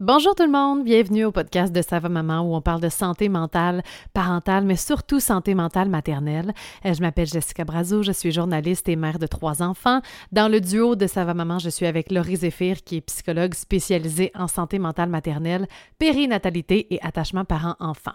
Bonjour tout le monde, bienvenue au podcast de Sava Maman où on parle de santé mentale parentale, mais surtout santé mentale maternelle. Euh, je m'appelle Jessica Brazo, je suis journaliste et mère de trois enfants. Dans le duo de Sava Maman, je suis avec Laurie Zéphir, qui est psychologue spécialisée en santé mentale maternelle, périnatalité et attachement parent-enfant.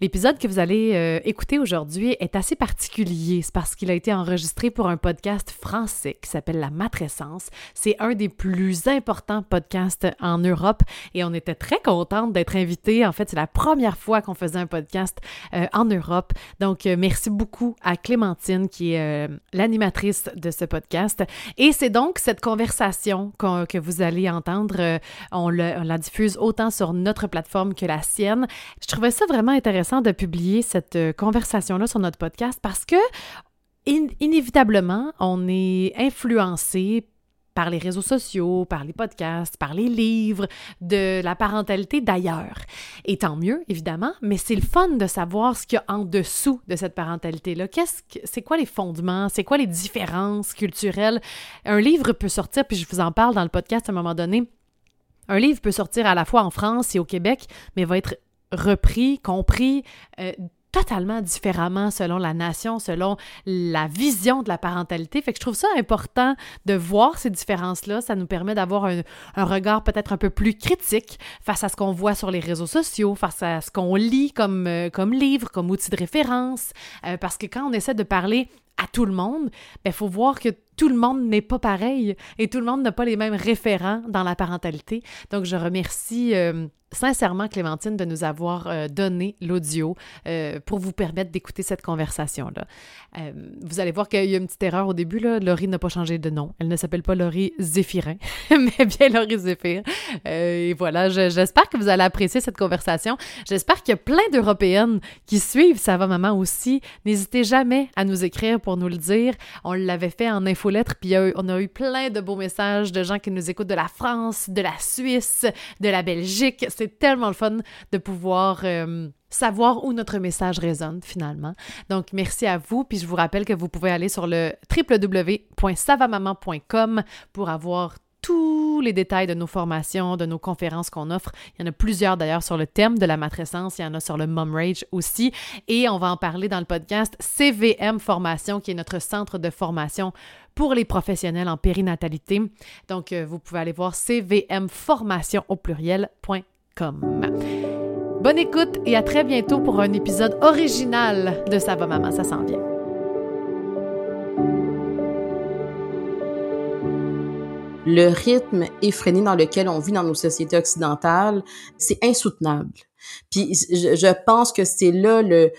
L'épisode que vous allez euh, écouter aujourd'hui est assez particulier, c'est parce qu'il a été enregistré pour un podcast français qui s'appelle La Matrescence. C'est un des plus importants podcasts en Europe et on était très contente d'être invitée. En fait, c'est la première fois qu'on faisait un podcast euh, en Europe. Donc, euh, merci beaucoup à Clémentine qui est euh, l'animatrice de ce podcast. Et c'est donc cette conversation que vous allez entendre. On, la diffuse autant sur notre plateforme que la sienne. Je trouvais ça vraiment intéressant de publier cette conversation-là sur notre podcast parce que inévitablement, on est influencé par les réseaux sociaux, par les podcasts, par les livres, de la parentalité d'ailleurs. Et tant mieux, évidemment, mais c'est le fun de savoir ce qu'il y a en dessous de cette parentalité-là. Qu'est-ce que, c'est quoi les fondements? C'est quoi les différences culturelles? Un livre peut sortir, puis je vous en parle dans le podcast à un moment donné. Un livre peut sortir à la fois en France et au Québec, mais va être repris, compris, euh, totalement différemment selon la nation, selon la vision de la parentalité. Fait que je trouve ça important de voir ces différences-là. Ça nous permet d'avoir un, regard peut-être un peu plus critique face à ce qu'on voit sur les réseaux sociaux, face à ce qu'on lit comme, euh, comme livre, comme outil de référence. Euh, parce que quand on essaie de parler à tout le monde, il ben, faut voir que tout le monde n'est pas pareil et tout le monde n'a pas les mêmes référents dans la parentalité. Donc, je remercie euh, sincèrement Clémentine de nous avoir euh, donné l'audio euh, pour vous permettre d'écouter cette conversation-là. vous allez voir qu'il y a une petite erreur au début. Là. Laurie n'a pas changé de nom. Elle ne s'appelle pas Laurie Zéphirin, mais bien Laurie Zéphir. et voilà, j'espère que vous allez apprécier cette conversation. J'espère qu'il y a plein d'Européennes qui suivent Ça va maman aussi. N'hésitez jamais à nous écrire pour nous le dire. On l'avait fait en info puis on a eu plein de beaux messages de gens qui nous écoutent de la France, de la Suisse, de la Belgique. C'est tellement le fun de pouvoir... Euh, savoir où notre message résonne finalement. Donc, merci à vous. Puis je vous rappelle que vous pouvez aller sur le www.savamaman.com pour avoir tous les détails de nos formations, de nos conférences qu'on offre. Il y en a plusieurs d'ailleurs sur le thème de la matrescence, il y en a sur le Mom Rage aussi. Et on va en parler dans le podcast CVM Formation, qui est notre centre de formation pour les professionnels en périnatalité. Donc, euh, vous pouvez aller voir cvmformation au pluriel.com. Bonne écoute et à très bientôt pour un épisode original de Ça va maman, ça s'en vient. le rythme effréné dans lequel on vit dans nos sociétés occidentales, c'est insoutenable. Puis je, pense que c'est là le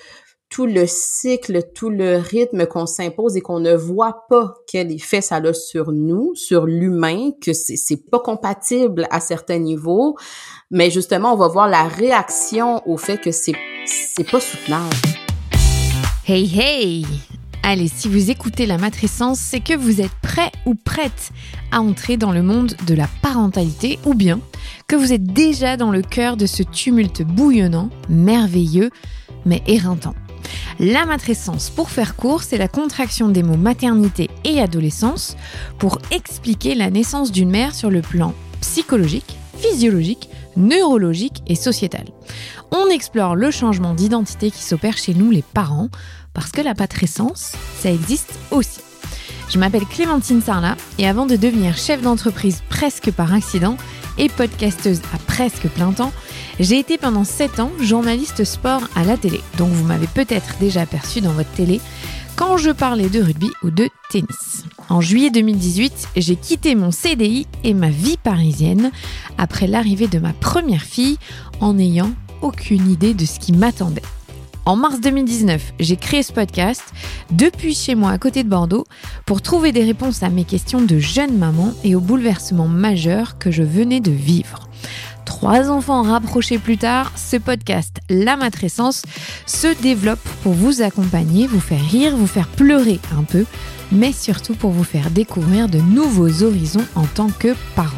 tout le cycle, tout le rythme qu'on s'impose et qu'on ne voit pas quel effet ça a sur nous, sur l'humain, que c'est, c'est pas compatible à certains niveaux. Mais justement, on va voir la réaction au fait que c'est, pas soutenable. Hey hey! Allez, si vous écoutez la matrescence, c'est que vous êtes prêt ou prête à entrer dans le monde de la parentalité ou bien que vous êtes déjà dans le cœur de ce tumulte bouillonnant, merveilleux, mais éreintant. La matrescence, pour faire court, c'est la contraction des mots maternité et adolescence pour expliquer la naissance d'une mère sur le plan psychologique, physiologique, neurologique et sociétal. On explore le changement d'identité qui s'opère chez nous les parents parce que la patrescence, ça existe aussi. Je m'appelle Clémentine Sarlat et avant de devenir chef d'entreprise presque par accident et podcasteuse à presque plein temps, j'ai été pendant 7 ans journaliste sport à la télé. Donc vous m'avez peut-être déjà aperçu dans votre télé quand je parlais de rugby ou de tennis. En juillet 2018, j'ai quitté mon CDI et ma vie parisienne après l'arrivée de ma première fille en n'ayant aucune idée de ce qui m'attendait. En mars 2019, j'ai créé ce podcast depuis chez moi à côté de Bordeaux pour trouver des réponses à mes questions de jeune maman et aux bouleversements majeurs que je venais de vivre. Trois enfants rapprochés plus tard, ce podcast La Matrescence se développe pour vous accompagner, vous faire rire, vous faire pleurer un peu, mais surtout pour vous faire découvrir de nouveaux horizons en tant que parent.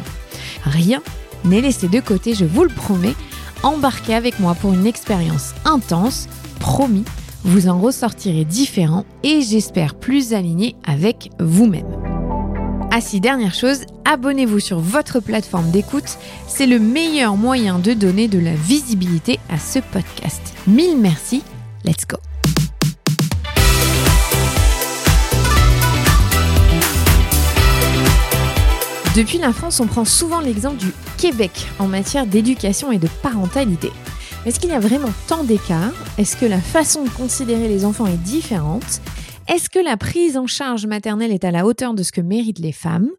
Rien n'est laissé de côté, je vous le promets. Embarquez avec moi pour une expérience intense promis, vous en ressortirez différent et j'espère plus aligné avec vous-même. Ah si, dernière chose, abonnez-vous sur votre plateforme d'écoute. C'est le meilleur moyen de donner de la visibilité à ce podcast. Mille merci. Let's go. Depuis l'enfance, on prend souvent l'exemple du Québec en matière d'éducation et de parentalité. Est-ce qu'il y a vraiment tant d'écart Est-ce que la façon de considérer les enfants est différente? Est-ce que la prise en charge maternelle est à la hauteur de ce que méritent les femmes?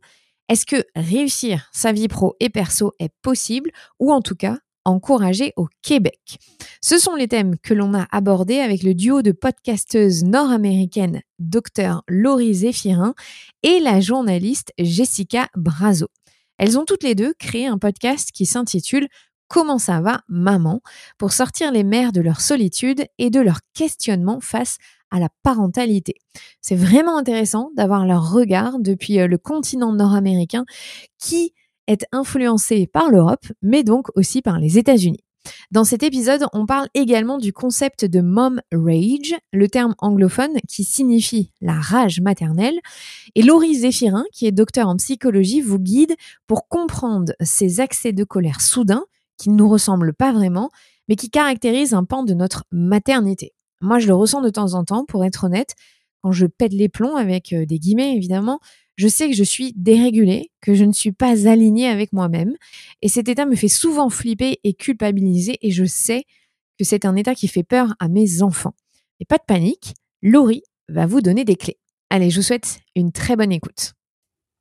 Est-ce que réussir sa vie pro et perso est possible? Ou en tout cas, encourager au Québec? Ce sont les thèmes que l'on a abordés avec le duo de podcasteuses nord-américaines Dr Laurie Zéphirin et la journaliste Jessica Brazo. Elles ont toutes les deux créé un podcast qui s'intitule Comment ça va, maman? pour sortir les mères de leur solitude et de leur questionnement face à la parentalité. C'est vraiment intéressant d'avoir leur regard depuis euh, le continent nord-américain qui est influencé par l'Europe, mais donc aussi par les États-Unis. Dans cet épisode, on parle également du concept de mom rage, le terme anglophone qui signifie la rage maternelle. Et Laurie Zéphirin, qui est docteur en psychologie, vous guide pour comprendre ces accès de colère soudains qui ne nous ressemblent pas vraiment, mais qui caractérisent un pan de notre maternité. Moi, je le ressens de temps en temps, pour être honnête, quand je pète les plombs avec euh, des guillemets évidemment, je sais que je suis dérégulée, que je ne suis pas alignée avec moi-même. Et cet état me fait souvent flipper et culpabiliser et je sais que c'est un état qui fait peur à mes enfants. Et pas de panique, Laurie va vous donner des clés. Allez, je vous souhaite une très bonne écoute.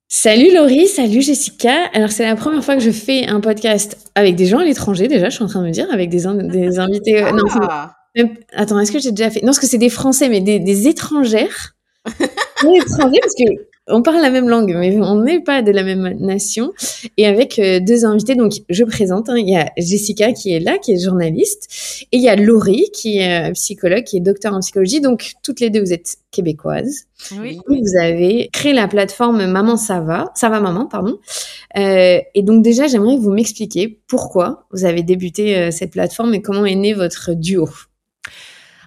Salut Laurie, salut Jessica. Alors c'est la première fois que je fais un podcast avec des gens à l'étranger déjà, je suis en train de me dire, avec des, des invités. Euh, ah. attends, est-ce que j'ai déjà fait? Non, parce que c'est des Français, mais des, des étrangères. des étrangers parce que on parle la même langue, mais on n'est pas de la même nation. Et avec euh, deux invités, donc je présente, hein, il y a Jessica qui est là, qui est journaliste, et il y a Laurie qui est euh, psychologue, qui est docteur en psychologie. Donc toutes les deux, vous êtes québécoises. Oui. Vous avez créé la plateforme Maman ça va, ça va maman, pardon. Euh, et donc déjà, j'aimerais que vous m'expliquiez pourquoi vous avez débuté cette plateforme et comment est né votre duo.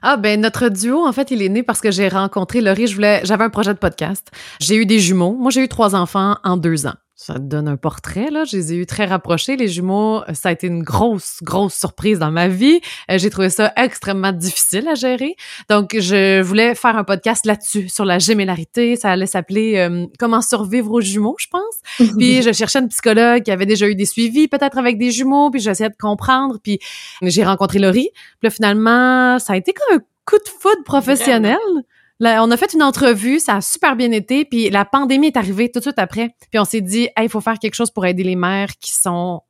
Ah ben notre duo en fait il est né parce que j'ai rencontré Laurie. Je voulais, j'avais un projet de podcast. J'ai eu des jumeaux. Moi j'ai eu trois enfants en deux ans. Ça te donne un portrait, là. Je les ai eu très rapprochés. Les jumeaux, ça a été une grosse, grosse surprise dans ma vie. Euh, j'ai trouvé ça extrêmement difficile à gérer. Donc, je voulais faire un podcast là-dessus, sur la gémellarité. Ça allait s'appeler euh, Comment survivre aux jumeaux, je pense. puis, je cherchais une psychologue qui avait déjà eu des suivis, peut-être avec des jumeaux. Puis, j'essayais de comprendre. Puis, j'ai rencontré Laurie. Puis là, finalement, ça a été comme un coup de foudre professionnel on a fait une entrevue, ça a super bien été, puis la pandémie est arrivée tout de suite après. Puis on s'est dit, il faut faire quelque chose pour aider les mères qui sont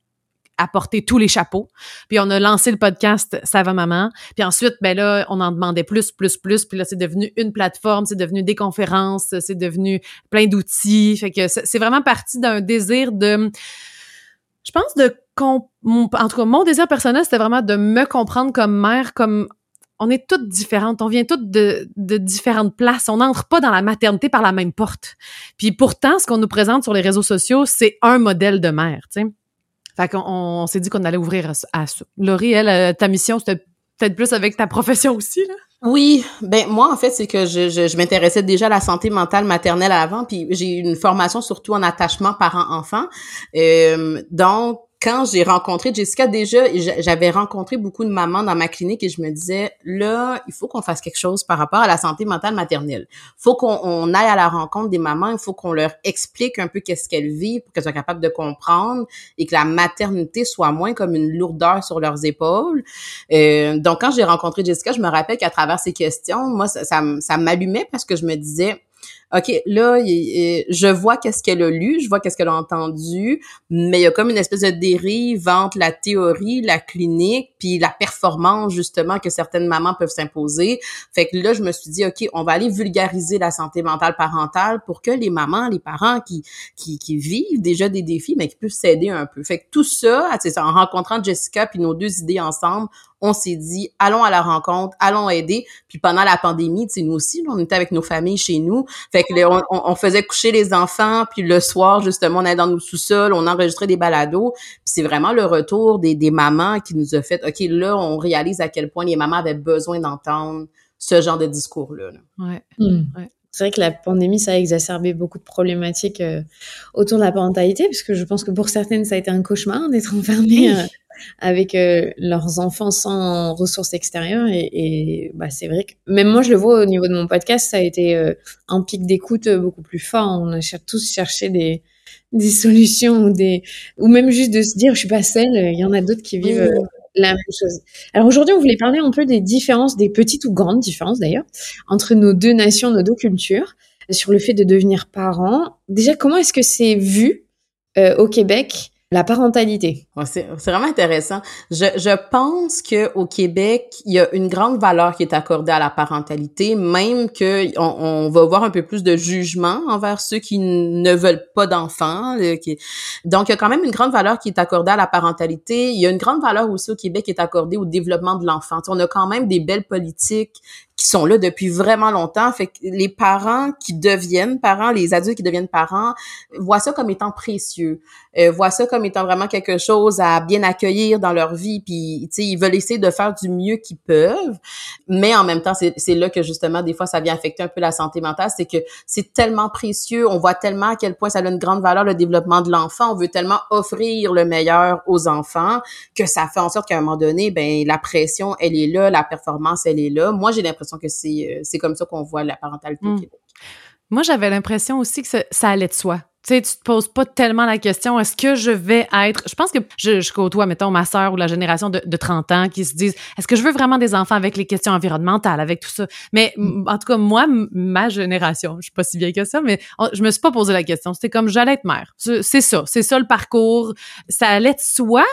à porter tous les chapeaux. Puis on a lancé le podcast Ça va maman. Puis ensuite, ben là, on en demandait plus, plus, plus. Puis là, c'est devenu une plateforme, c'est devenu des conférences, c'est devenu plein d'outils. Fait que c'est vraiment parti d'un désir de, je pense de en tout cas, mon désir personnel, c'était vraiment de me comprendre comme mère, comme on est toutes différentes, on vient toutes de, différentes places, on n'entre pas dans la maternité par la même porte. Puis pourtant, ce qu'on nous présente sur les réseaux sociaux, c'est un modèle de mère, tu sais. Fait qu'on on, s'est dit qu'on allait ouvrir à, ça. Laurie, elle, euh, ta mission, c'était peut-être plus avec ta profession aussi, là? Oui, ben moi en fait c'est que je, m'intéressais déjà à la santé mentale maternelle avant, puis j'ai une formation surtout en attachement parent-enfant, euh, donc quand j'ai rencontré Jessica, déjà, j'avais rencontré beaucoup de mamans dans ma clinique et je me disais, là, il faut qu'on fasse quelque chose par rapport à la santé mentale maternelle. Il faut qu'on aille à la rencontre des mamans, il faut qu'on leur explique un peu qu'est-ce qu'elles vivent pour qu'elles soient capables de comprendre et que la maternité soit moins comme une lourdeur sur leurs épaules. Euh, donc, quand j'ai rencontré Jessica, je me rappelle qu'à travers ces questions, moi, ça, ça m'allumait parce que je me disais, OK, là, je vois qu'est-ce qu'elle a lu, je vois qu'est-ce qu'elle a entendu, mais il y a comme une espèce de dérive entre la théorie, la clinique, puis la performance, justement, que certaines mamans peuvent s'imposer. Fait que là, je me suis dit, OK, on va aller vulgariser la santé mentale parentale pour que les mamans, les parents qui, qui, qui vivent déjà des défis, mais qui puissent s'aider un peu. Fait que tout ça, en rencontrant Jessica puis nos deux idées ensemble, on s'est dit, allons à la rencontre, allons aider. Puis pendant la pandémie, tu sais, nous aussi, on était avec nos familles chez nous. Que on, on, faisait coucher les enfants, puis le soir, justement, on allait dans nos sous-sols, on enregistrait des balados. Puis c'est vraiment le retour des, des mamans qui nous a fait, OK, là, on réalise à quel point les mamans avaient besoin d'entendre ce genre de discours-là. Ouais. Hmm. ouais. c'est vrai que la pandémie, ça a exacerbé beaucoup de problématiques autour de la parentalité, puisque je pense que pour certaines, ça a été un cauchemar d'être enfermée avec leurs enfants sans ressources extérieures. Et, et bah, c'est vrai que même moi, je le vois au niveau de mon podcast, ça a été un pic d'écoute beaucoup plus fort. On a tous cherché des, des solutions ou des ou même juste de se dire je suis pas seule il y en a d'autres qui vivent la même chose. Alors aujourd'hui, on voulait parler un peu des différences, des petites ou grandes différences d'ailleurs, entre nos deux nations, nos deux cultures, sur le fait de devenir parent. Déjà, comment est-ce que c'est vu euh, au Québec la parentalité. c'est vraiment intéressant. Je, pense que au Québec, il y a une grande valeur qui est accordée à la parentalité, même que on va voir un peu plus de jugement envers ceux qui ne veulent pas d'enfants. Euh, donc, il y a quand même une grande valeur qui est accordée à la parentalité. Il y a une grande valeur aussi au Québec qui est accordée au développement de l'enfant. on a quand même des belles politiques qui sont là depuis vraiment longtemps. Fait que les parents qui deviennent parents, les adultes qui deviennent parents, voient ça comme étant précieux, euh, voient ça comme étant vraiment quelque chose à bien accueillir dans leur vie. Puis, tu sais, ils veulent essayer de faire du mieux qu'ils peuvent, mais en même temps, c'est là que justement des fois ça vient affecter un peu la santé mentale, c'est que c'est tellement précieux, on voit tellement à quel point ça a une grande valeur le développement de l'enfant, on veut tellement offrir le meilleur aux enfants que ça fait en sorte qu'à un moment donné, ben la pression elle est là, la performance elle est là. Moi j'ai l'impression que c'est, euh, c'est comme ça qu'on voit la parentalité au hmm. Québec. Moi, j'avais l'impression aussi que ça, allait de soi. Tu sais, tu te poses pas tellement la question, est-ce que je vais être... Je pense que je, je côtoie, mettons, ma sœur ou la génération de, 30 ans qui se disent, est-ce que je veux vraiment des enfants avec les questions environnementales, avec tout ça? Mais hmm. en tout cas, moi, ma génération, je suis pas si bien que ça, mais je me suis pas posé la question. C'était comme, j'allais être mère. C'est ça, c'est ça le parcours. Ça allait de soi.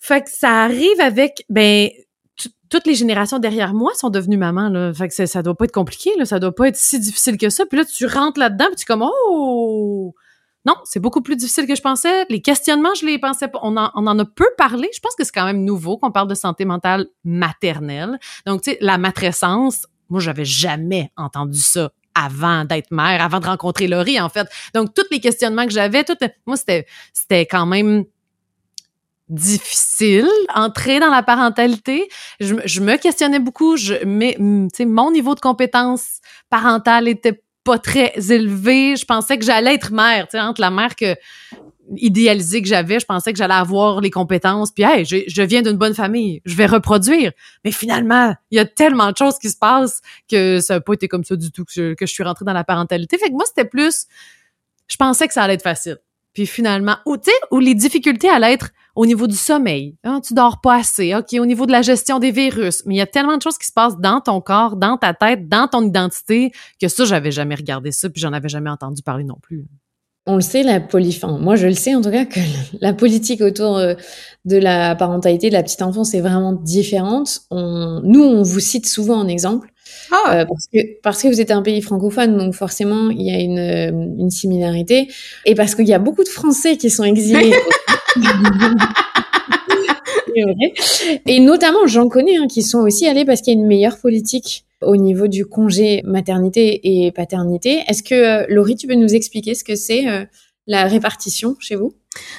Fait que ça arrive avec, ben, toutes les générations derrière moi sont devenues mamans, là. Fait que ça, doit pas être compliqué, là. Ça doit pas être si difficile que ça. Puis là, tu rentres là-dedans, puis tu es comme, oh! Non, c'est beaucoup plus difficile que je pensais. Les questionnements, je les pensais pas. On en, on en a peu parlé. Je pense que c'est quand même nouveau qu'on parle de santé mentale maternelle. Donc, tu sais, la matrescence, moi, j'avais jamais entendu ça avant d'être mère, avant de rencontrer Laurie, en fait. Donc, tous les questionnements que j'avais, tout, moi, c'était, c'était quand même difficile entrer dans la parentalité. Je, me questionnais beaucoup. Je, mais, mon niveau de compétence parentale était pas très élevé. Je pensais que j'allais être mère, tu sais, entre la mère que idéalisée que j'avais, je pensais que j'allais avoir les compétences. Puis, hey, je, viens d'une bonne famille, je vais reproduire. Mais finalement, il y a tellement de choses qui se passent que ça n'a pas été comme ça du tout que je, suis rentrée dans la parentalité. Fait que moi, c'était plus, je pensais que ça allait être facile. Puis finalement, ou tu sais, où les difficultés allaient être au niveau du sommeil. Hein, tu dors pas assez. OK, au niveau de la gestion des virus. Mais il y a tellement de choses qui se passent dans ton corps, dans ta tête, dans ton identité, que ça, j'avais jamais regardé ça, puis j'en avais jamais entendu parler non plus. On le sait, la poly... moi je le sais en tout cas que la politique autour euh, de la parentalité de la petite enfance est vraiment différente. On... Nous, on vous cite souvent en exemple. Ah. Euh, parce, que, parce que vous êtes un pays francophone, donc forcément, il y a une, euh, une similarité. Et parce qu'il y a beaucoup de Français qui sont exilés. Et notamment, j'en connais hein, qui sont aussi allés parce qu'il y a une meilleure politique au niveau du congé maternité et paternité. Est-ce que, euh, Laurie, tu peux nous expliquer ce que c'est la répartition chez vous?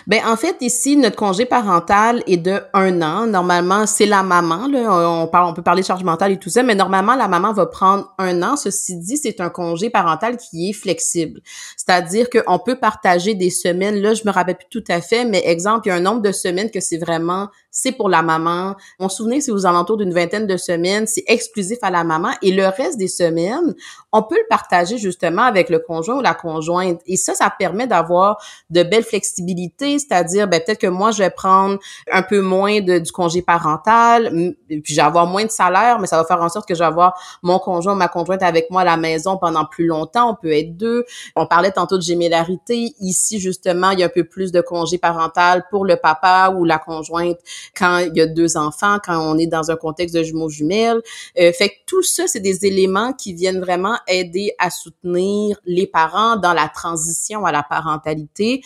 Ben en fait ici notre congé parental est de un an. Normalement c'est la maman là. On peut parler de charge mentale et tout ça, mais normalement la maman va prendre un an. Ceci dit, c'est un congé parental qui est flexible, c'est-à-dire qu'on peut partager des semaines. Là, je me rappelle plus tout à fait, mais exemple, il y a un nombre de semaines que c'est vraiment c'est pour la maman. Mon souvenir, c'est aux alentours d'une vingtaine de semaines, c'est exclusif à la maman. Et le reste des semaines, on peut le partager justement avec le conjoint ou la conjointe. Et ça, ça permet d'avoir de belles flexibilités, c'est-à-dire, ben, peut-être que moi, je vais prendre un peu moins de, du congé parental, puis je vais avoir moins de salaire, mais ça va faire en sorte que je avoir mon conjoint ou ma conjointe avec moi à la maison pendant plus longtemps. On peut être deux. On parlait tantôt de gémélarité. Ici, justement, il y a un peu plus de congé parental pour le papa ou la conjointe quand il y a deux enfants, quand on est dans un contexte de jumeaux jumelles. Euh, fait que tout ça, c'est des éléments qui viennent vraiment aider à soutenir les parents dans la transition à la parentalité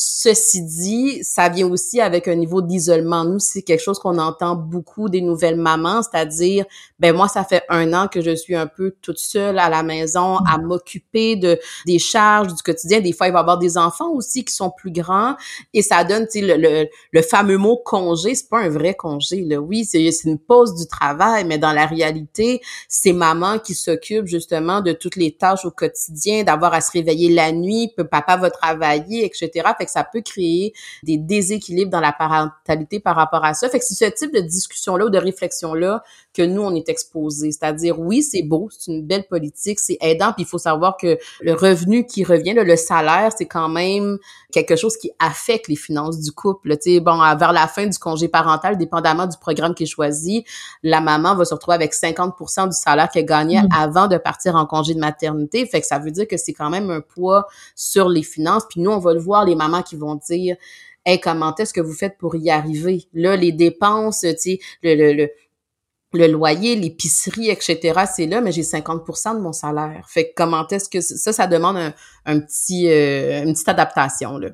Ceci dit, ça vient aussi avec un niveau d'isolement. Nous, c'est quelque chose qu'on entend beaucoup des nouvelles mamans, c'est-à-dire, ben moi, ça fait un an que je suis un peu toute seule à la maison à mm. m'occuper de des charges du quotidien. Des fois, il va y avoir des enfants aussi qui sont plus grands et ça donne, tu sais, le, le, fameux mot congé. C'est pas un vrai congé, là. Oui, c'est une pause du travail, mais dans la réalité, c'est maman qui s'occupe justement de toutes les tâches au quotidien, d'avoir à se réveiller la nuit, papa va travailler, etc ça peut créer des déséquilibres dans la parentalité par rapport à ça. Fait que c'est ce type de discussion-là ou de réflexion-là que nous, on est exposés. C'est-à-dire, oui, c'est beau, c'est une belle politique, c'est aidant, puis il faut savoir que le revenu qui revient, le salaire, c'est quand même quelque chose qui affecte les finances du couple. Tu sais, bon, vers la fin du congé parental, dépendamment du programme qui est choisi, la maman va se retrouver avec 50% du salaire qu'elle gagnait mmh. avant de partir en congé de maternité. Fait que ça veut dire que c'est quand même un poids sur les finances. Puis nous, on va le voir, les mamans qui vont dire comment est-ce que vous faites pour y arriver? Là, les dépenses, tu sais, le, le, le, le loyer, l'épicerie, etc., c'est là, mais j'ai 50 de mon salaire. Fait que comment est-ce que ça, ça demande un, un petit, euh, une petite adaptation, là.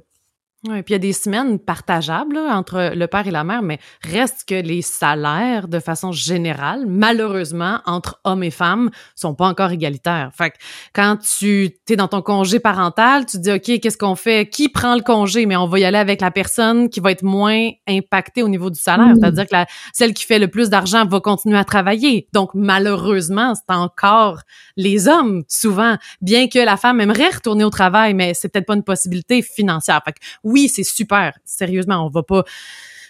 Oui, puis il y a des semaines partageables entre le père et la mère, mais reste que les salaires, de façon générale, malheureusement, entre hommes et femmes, sont pas encore égalitaires. Fait que quand tu es dans ton congé parental, tu te dis, OK, qu'est-ce qu'on fait? Qui prend le congé? Mais on va y aller avec la personne qui va être moins impactée au niveau du salaire. Mmh. C'est-à-dire que la, celle qui fait le plus d'argent va continuer à travailler. Donc, malheureusement, c'est encore les hommes, souvent, bien que la femme aimerait retourner au travail, mais c'est peut-être pas une possibilité financière. Fait que, oui, c'est super. Sérieusement, on va pas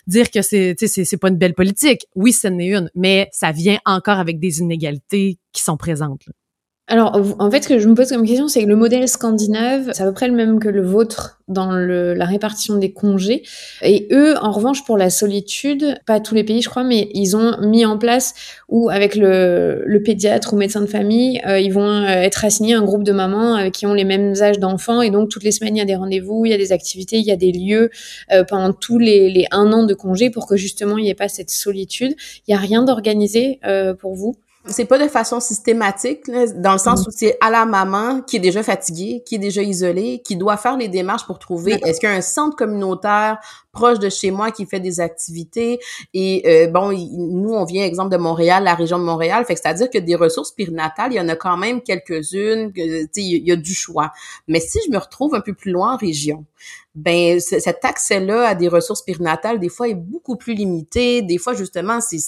dire que c'est c'est pas une belle politique. Oui, ce n'est une, mais ça vient encore avec des inégalités qui sont présentes. Alors, en fait, ce que je me pose comme question, c'est que le modèle scandinave, c'est à peu près le même que le vôtre dans le, la répartition des congés. Et eux, en revanche, pour la solitude, pas tous les pays, je crois, mais ils ont mis en place où, avec le, le pédiatre ou médecin de famille, euh, ils vont euh, être assignés à un groupe de mamans euh, qui ont les mêmes âges d'enfants. Et donc, toutes les semaines, il y a des rendez-vous, il y a des activités, il y a des lieux pendant tous les, les un an de congés pour que justement, il n'y ait pas cette solitude. Il n'y a rien d'organisé pour vous? C'est pas de façon systématique, dans le sens mm. où c'est à la maman qui est déjà fatiguée, qui est déjà isolée, qui doit faire les démarches pour trouver est-ce qu'il y a un centre communautaire proche de chez moi qui fait des activités. Et euh, bon, nous, on vient, exemple, de Montréal, la région de Montréal. Fait que c'est-à-dire que des ressources périnatales, il y en a quand même quelques-unes, il y a du choix. Mais si je me retrouve un peu plus loin en région, ben cet accès-là à des ressources périnatales des fois est beaucoup plus limité. Des fois justement c'est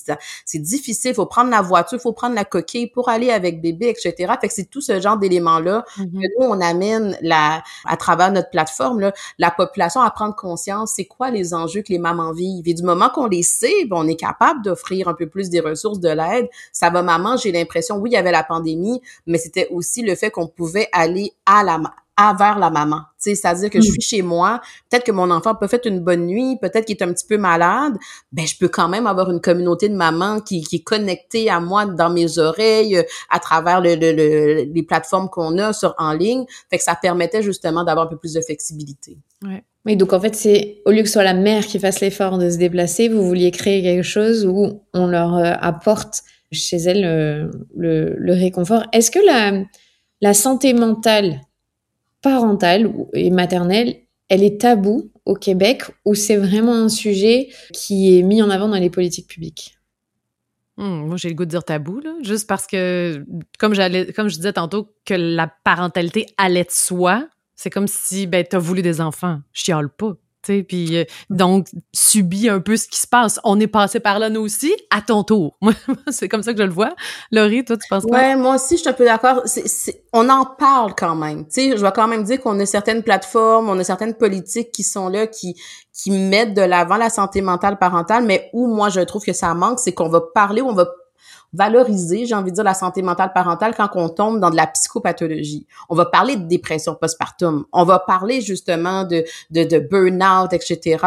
c'est difficile. Faut prendre la voiture, faut prendre la coquille pour aller avec bébé, etc. Fait que c'est tout ce genre d'éléments-là mm-hmm. que nous on amène la à travers notre plateforme là, la population à prendre conscience. C'est quoi les enjeux que les mamans vivent. Et du moment qu'on les sait, ben, on est capable d'offrir un peu plus des ressources, de l'aide. Ça va, maman, j'ai l'impression, oui, il y avait la pandémie, mais c'était aussi le fait qu'on pouvait aller à la à vers la maman. C'est-à-dire que je suis chez moi, peut-être que mon enfant peut faire une bonne nuit, peut-être qu'il est un petit peu malade, ben je peux quand même avoir une communauté de mamans qui, qui est connectée à moi dans mes oreilles, à travers le, le, les plateformes qu'on a sur en ligne. Fait que ça permettait justement d'avoir un peu plus de flexibilité. Ouais. Oui, donc en fait, c'est au lieu que ce soit la mère qui fasse l'effort de se déplacer, vous vouliez créer quelque chose où on leur euh, apporte chez elle euh, le, le, réconfort. Est-ce que la, la santé mentale parentale et maternelle, elle est taboue au Québec ou c'est vraiment un sujet qui est mis en avant dans les politiques publiques? Hmm, moi, j'ai le goût de dire tabou, là, juste parce que, comme, comme je disais tantôt, que la parentalité allait de soi, c'est comme si, ben, t'as voulu des enfants. Chiale pas. Puis euh, donc, subis un peu ce qui se passe. On est passé par là, nous aussi, à ton tour. c'est comme ça que je le vois. Laurie, toi, tu penses quoi? Ouais, moi aussi, je suis un peu d'accord. On en parle quand même. Tu sais, je vais quand même dire qu'on a certaines plateformes, on a certaines politiques qui sont là, qui, qui mettent de l'avant la santé mentale parentale, mais où moi, je trouve que ça manque, c'est qu'on va parler, on va valoriser, j'ai envie de dire, la santé mentale parentale quand on tombe dans de la psychopathologie. On va parler de dépression postpartum. On va parler justement de, de, de burn-out, etc.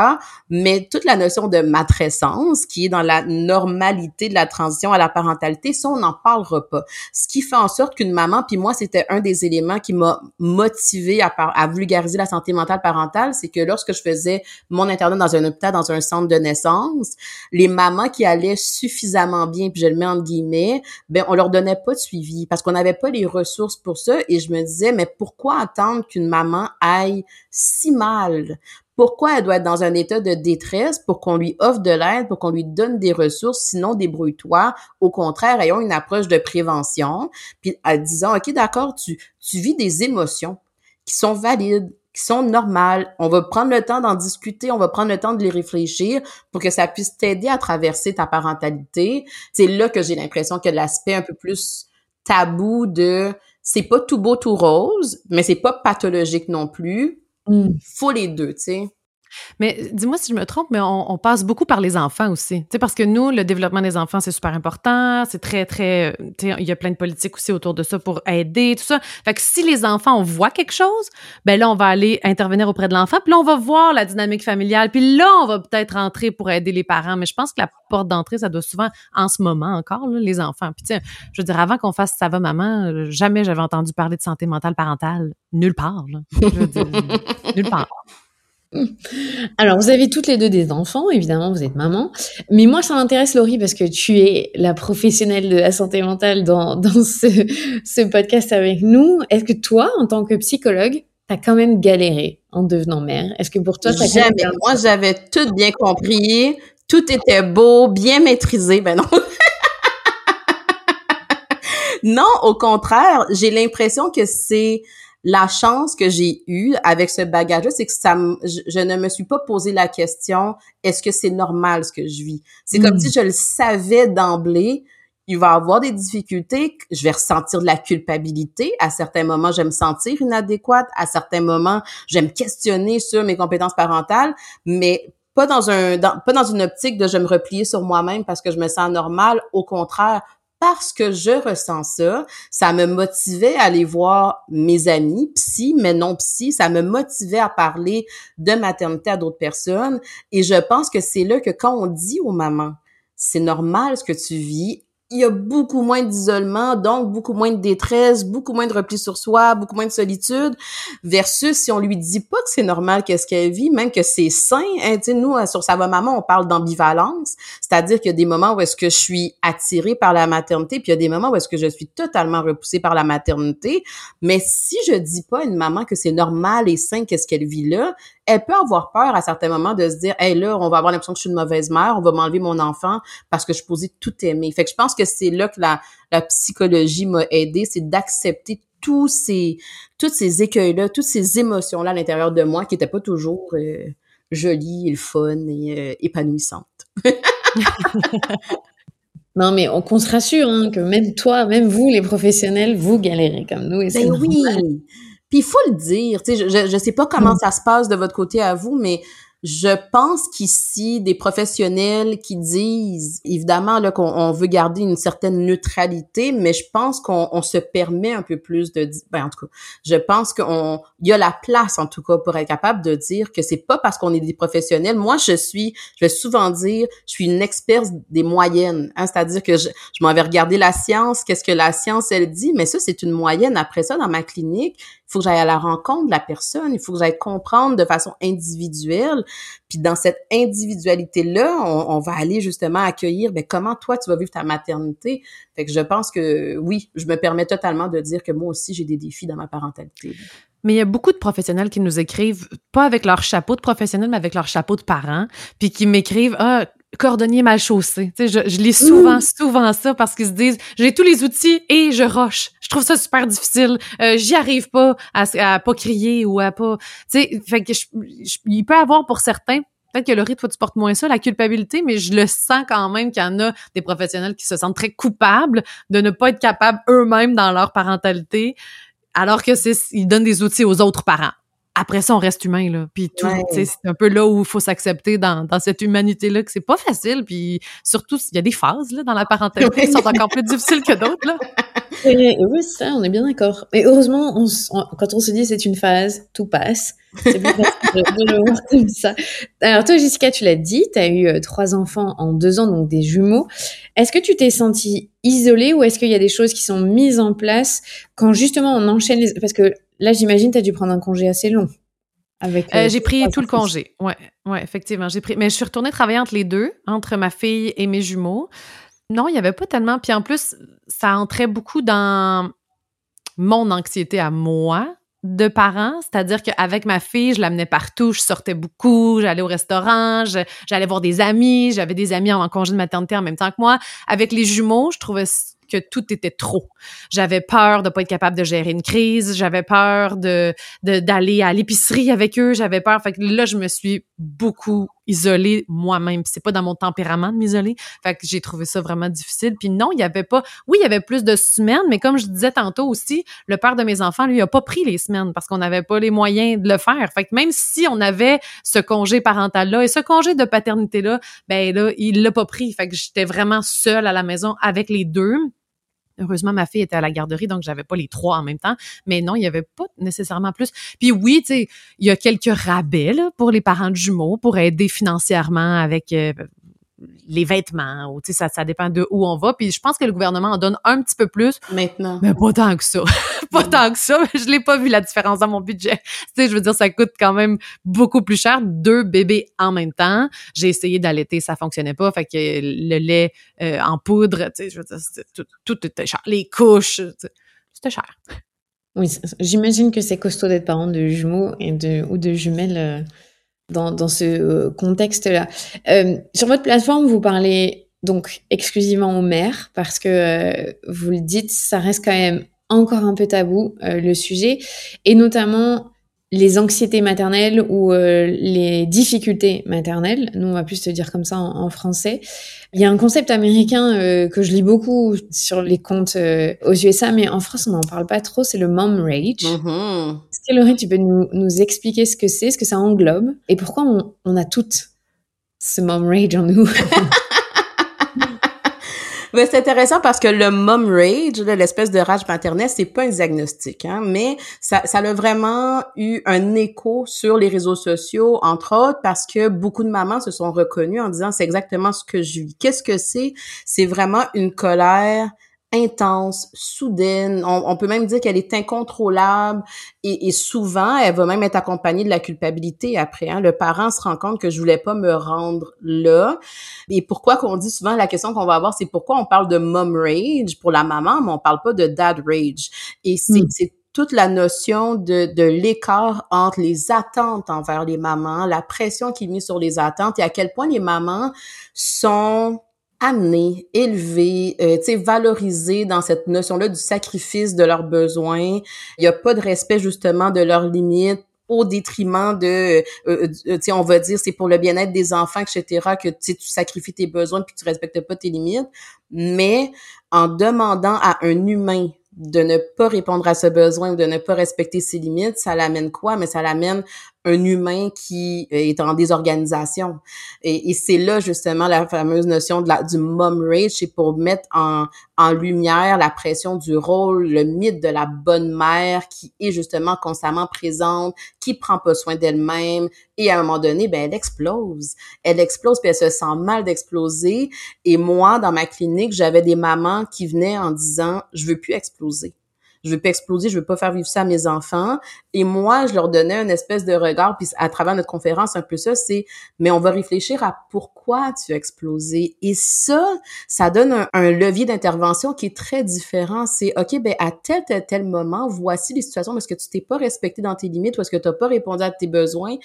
Mais toute la notion de matrescence, qui est dans la normalité de la transition à la parentalité, ça, on n'en parlera pas. Ce qui fait en sorte qu'une maman, puis moi, c'était un des éléments qui m'a motivé à, à vulgariser la santé mentale parentale, c'est que lorsque je faisais mon internat dans un hôpital, dans un centre de naissance, les mamans qui allaient suffisamment bien, puis je le mets en guillemets, ben on leur donnait pas de suivi parce qu'on n'avait pas les ressources pour ça. Et je me disais mais pourquoi attendre qu'une maman aille si mal? Pourquoi elle doit être dans un état de détresse pour qu'on lui offre de l'aide, pour qu'on lui donne des ressources, sinon débrouille-toi? Au contraire, ayons une approche de prévention, puis en disant, OK, d'accord, tu, tu vis des émotions qui sont valides, qui sont normales. On va prendre le temps d'en discuter, on va prendre le temps de les réfléchir pour que ça puisse t'aider à traverser ta parentalité. C'est là que j'ai l'impression que l'aspect un peu plus tabou de c'est pas tout beau tout rose, mais c'est pas pathologique non plus. Mm. Faut les deux, tu sais. Mais dis-moi si je me trompe, mais on, passe beaucoup par les enfants aussi. Tu sais, parce que nous, le développement des enfants, c'est super important. C'est très, très. Tu sais, il y a plein de politiques aussi autour de ça pour aider, tout ça. Fait si les enfants, on voit quelque chose, ben là, on va aller intervenir auprès de l'enfant. Puis là, on va voir la dynamique familiale. Puis là, on va peut-être rentrer pour aider les parents. Mais je pense que la porte d'entrée, ça doit souvent, en ce moment encore, les enfants. Puis tu sais, je veux dire, avant qu'on fasse Ça va, maman, jamais j'avais entendu parler de santé mentale parentale. Nulle part. Je veux dire, nulle part. Alors, vous avez toutes les deux des enfants, évidemment, vous êtes maman. Mais moi, ça m'intéresse, Laurie, parce que tu es la professionnelle de la santé mentale dans, dans ce, ce podcast avec nous. Est-ce que toi, en tant que psychologue, t'as quand même galéré en devenant mère? Est-ce que pour toi, t'as Jamais. Moi, j'avais tout bien compris. Tout était beau, bien maîtrisé. Ben non. non, au contraire, j'ai l'impression que c'est la chance que j'ai eue avec ce bagage-là, c'est que ça, je, ne me suis pas posé la question est-ce que c'est normal ce que je vis? C'est comme hmm. si je le savais d'emblée. Il va avoir des difficultés, je vais ressentir de la culpabilité. À certains moments, je vais me sentir inadéquate. À certains moments, je vais me questionner sur mes compétences parentales, mais pas dans un pas dans une optique de je me replier sur moi-même parce que je me sens normale. Au contraire, parce que je ressens ça, ça me motivait à aller voir mes amis psy, mais non psy, ça me motivait à parler de maternité à d'autres personnes. Et je pense que c'est là que quand on dit aux mamans, c'est normal ce que tu vis, il y a beaucoup moins d'isolement, donc beaucoup moins de détresse, beaucoup moins de repli sur soi, beaucoup moins de solitude, versus si on lui dit pas que c'est normal qu'est-ce qu'elle vit, même que c'est sain. Hein, nous, euh, sur Sa va maman, on parle d'ambivalence, c'est-à-dire qu'il y a des moments où est-ce que je suis attirée par la maternité, puis il y a des moments où est-ce que je suis totalement repoussée par la maternité. Mais si je dis pas à une maman que c'est normal et sain qu'est-ce qu'elle vit là, elle peut avoir peur à certains moments de se dire, hey là, on va avoir l'impression que je suis une mauvaise mère, on va m'enlever mon enfant parce que je posais tout aimer. Fait que je pense que c'est là que la, la psychologie m'a aidé, c'est d'accepter tous ces, toutes ces écueils-là, toutes ces émotions-là à l'intérieur de moi qui n'étaient pas toujours euh, jolies et le fun et euh, épanouissantes. Non, mais on, qu'on se rassure, hein, que même toi, même vous, les professionnels, vous galérez comme nous. Et ben oui, puis il faut le dire, tu sais, je, je sais pas comment mm. ça se passe de votre côté à vous, mais je pense qu'ici, des professionnels qui disent, évidemment, là, qu'on veut garder une certaine neutralité, mais je pense qu'on se permet un peu plus de, ben, en tout cas, je pense qu'on, il y a la place, en tout cas, pour être capable de dire que c'est pas parce qu'on est des professionnels. Moi, je suis, je vais souvent dire, je suis une experte des moyennes, hein, c'est-à-dire que je, je m'en vais regarder la science, qu'est-ce que la science, elle dit, mais ça, c'est une moyenne. Après ça, dans ma clinique, faut que j'aille à la rencontre de la personne, il faut que j'aille comprendre de façon individuelle. Puis dans cette individualité-là, on, va aller justement accueillir, ben comment toi tu vas vivre ta maternité? Fait que je pense que oui, je me permets totalement de dire que moi aussi j'ai des défis dans ma parentalité. Mais il y a beaucoup de professionnels qui nous écrivent, pas avec leur chapeau de professionnel, mais avec leur chapeau de parents, puis qui m'écrivent Ah, cordonnier mal chaussé. Tu sais, je, je lis souvent, mmh. souvent ça parce qu'ils se disent j'ai tous les outils et je roche. Je trouve ça super difficile. Euh, J'y arrive pas à, à pas crier ou à pas. Tu sais, fait que je, il peut avoir pour certains. Peut-être que le rythme, tu portes moins ça, la culpabilité, mais je le sens quand même qu'il y en a des professionnels qui se sentent très coupables de ne pas être capables eux-mêmes dans leur parentalité, alors que c'est ils donnent des outils aux autres parents après ça, on reste humain, là. Puis tout, c'est un peu là où il faut s'accepter dans, dans cette humanité-là, que c'est pas facile. Puis surtout, il y a des phases, là, dans la parentalité qui sont encore plus difficiles que d'autres, là. oui, ça, on est bien d'accord. Mais heureusement, on, quand on se dit c'est une phase, tout passe. C'est bien de, le voir comme ça. Alors toi, Jessica, tu l'as dit, tu as eu euh, trois enfants en deux ans, donc des jumeaux. Est-ce que tu t'es sentie isolée ou est-ce qu'il y a des choses qui sont mises en place quand justement on enchaîne les... Parce que Là, j'imagine, tu as dû prendre un congé assez long. Avec, euh, j'ai pris tout le congé. Ouais, ouais, effectivement, j'ai pris. Mais je suis retournée travailler entre les deux, entre ma fille et mes jumeaux. Non, il n'y avait pas tellement. Puis en plus, ça entrait beaucoup dans mon anxiété à moi. de parents, c'est-à-dire qu'avec ma fille, je l'amenais partout, je sortais beaucoup, j'allais au restaurant, j'allais voir des amis, j'avais des amis en congé de maternité en même temps que moi. Avec les jumeaux, je trouvais que tout était trop. J'avais peur de pas être capable de gérer une crise, j'avais peur de d'aller à l'épicerie avec eux, j'avais peur. Fait que là, je me suis beaucoup isolée moi-même. C'est pas dans mon tempérament de m'isoler. Fait que j'ai trouvé ça vraiment difficile. Puis non, il y avait pas. Oui, il y avait plus de semaines, mais comme je disais tantôt aussi, le père de mes enfants, lui, a pas pris les semaines parce qu'on n'avait pas les moyens de le faire. Fait que même si on avait ce congé parental-là et ce congé de paternité-là, ben là, il l'a pas pris. Fait que j'étais vraiment seule à la maison avec les deux. Heureusement, ma fille était à la garderie, donc j'avais pas les trois en même temps. Mais non, il y avait pas nécessairement plus. Puis oui, tu sais, il y a quelques rabais là, pour les parents de jumeaux pour aider financièrement avec euh, les vêtements ou tu sais ça, ça dépend de où on va. Puis je pense que le gouvernement en donne un petit peu plus. Maintenant. Mais pas tant que ça. Pas tant que ça. Je l'ai pas vu la différence dans mon budget. Tu sais je veux dire ça coûte quand même beaucoup plus cher deux bébés en même temps. J'ai essayé d'allaiter ça fonctionnait pas. Fait que le lait euh, en poudre tu sais je veux dire tout, tout était cher. Les couches c'était cher. Oui j'imagine que c'est costaud d'être parent de jumeaux et de ou de jumelles euh, dans, dans ce euh, contexte-là. Euh, sur votre plateforme, vous parlez donc exclusivement aux mères parce que euh, vous le dites, ça reste quand même encore un peu tabou le sujet et notamment les anxiétés maternelles ou les difficultés maternelles. Nous, on va plus te dire comme ça en, français. Il y a un concept américain que je lis beaucoup sur les comptes aux USA, mais en France, on n'en parle pas trop. C'est le mom rage. Mm-hmm. Laurie, tu peux nous, expliquer ce que c'est, ce que ça englobe? Et pourquoi on, a toutes ce mom rage en nous? c'est intéressant parce que le mom rage, l'espèce de rage maternelle, c'est pas un diagnostic, hein, mais ça, ça a vraiment eu un écho sur les réseaux sociaux, entre autres, parce que beaucoup de mamans se sont reconnues en disant c'est exactement ce que je vis. Qu'est-ce que c'est? C'est vraiment une colère intense, soudaine. On, peut même dire qu'elle est incontrôlable et, souvent, elle va même être accompagnée de la culpabilité après. Hein. Le parent se rend compte que je voulais pas me rendre là. Et pourquoi qu'on dit souvent, la question qu'on va avoir, c'est pourquoi on parle de mom rage? Pour la maman, mais on parle pas de dad rage. Et c'est hmm. toute la notion de, de l'écart entre les attentes envers les mamans, la pression qui est mise sur les attentes et à quel point les mamans sont amener, élever, euh, tu sais, valoriser dans cette notion-là du sacrifice de leurs besoins. Il y a pas de respect justement de leurs limites au détriment de, euh, euh, tu sais, on va dire c'est pour le bien-être des enfants, etc., que tu sacrifies tes besoins puis tu respectes pas tes limites. Mais en demandant à un humain de ne pas répondre à ce besoin ou de ne pas respecter ses limites, ça l'amène quoi? Mais ça l'amène un humain qui euh, est en désorganisation. Et, c'est là justement la fameuse notion de la, du mom rage, c'est pour mettre en, en lumière la pression du rôle, le mythe de la bonne mère qui est justement constamment présente, qui prend pas soin d'elle-même et à un moment donné, ben elle explose. Elle explose puis elle se sent mal d'exploser. Et moi, dans ma clinique, j'avais des mamans qui venaient en disant, je veux plus exploser je veux pas exploser, je veux pas faire vivre ça à mes enfants. Et moi, je leur donnais une espèce de regard, puis à travers notre conférence, un peu ça, c'est, mais on va réfléchir à pourquoi tu as explosé. Et ça, ça donne un, levier d'intervention qui est très différent. C'est, OK, ben à tel, tel, tel moment, voici les situations est-ce que tu t'es pas respecté dans tes limites, ou est-ce que tu pas répondu à tes besoins,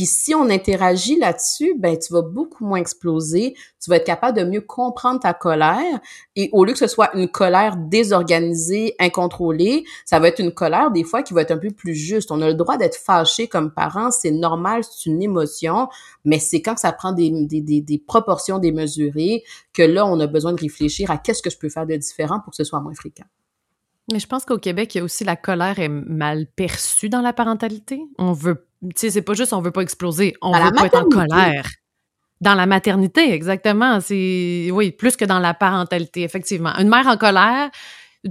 puis si on interagit là-dessus, ben tu vas beaucoup moins exploser, tu vas être capable de mieux comprendre ta colère et au lieu que ce soit une colère désorganisée, incontrôlée, ça va être une colère des fois qui va être un peu plus juste. On a le droit d'être fâché comme parent, c'est normal, c'est une émotion, mais c'est quand ça prend des, des, proportions démesurées que là on a besoin de réfléchir à qu'est-ce que je peux faire de différent pour que ce soit moins fréquent. Mais je pense qu'au Québec, il y a aussi la colère est mal perçue dans la parentalité. On veut tu sais, c'est pas juste on veut pas exploser, on veut pas être en colère. Dans la maternité, exactement. C'est oui, plus que dans la parentalité, effectivement. Une mère en colère,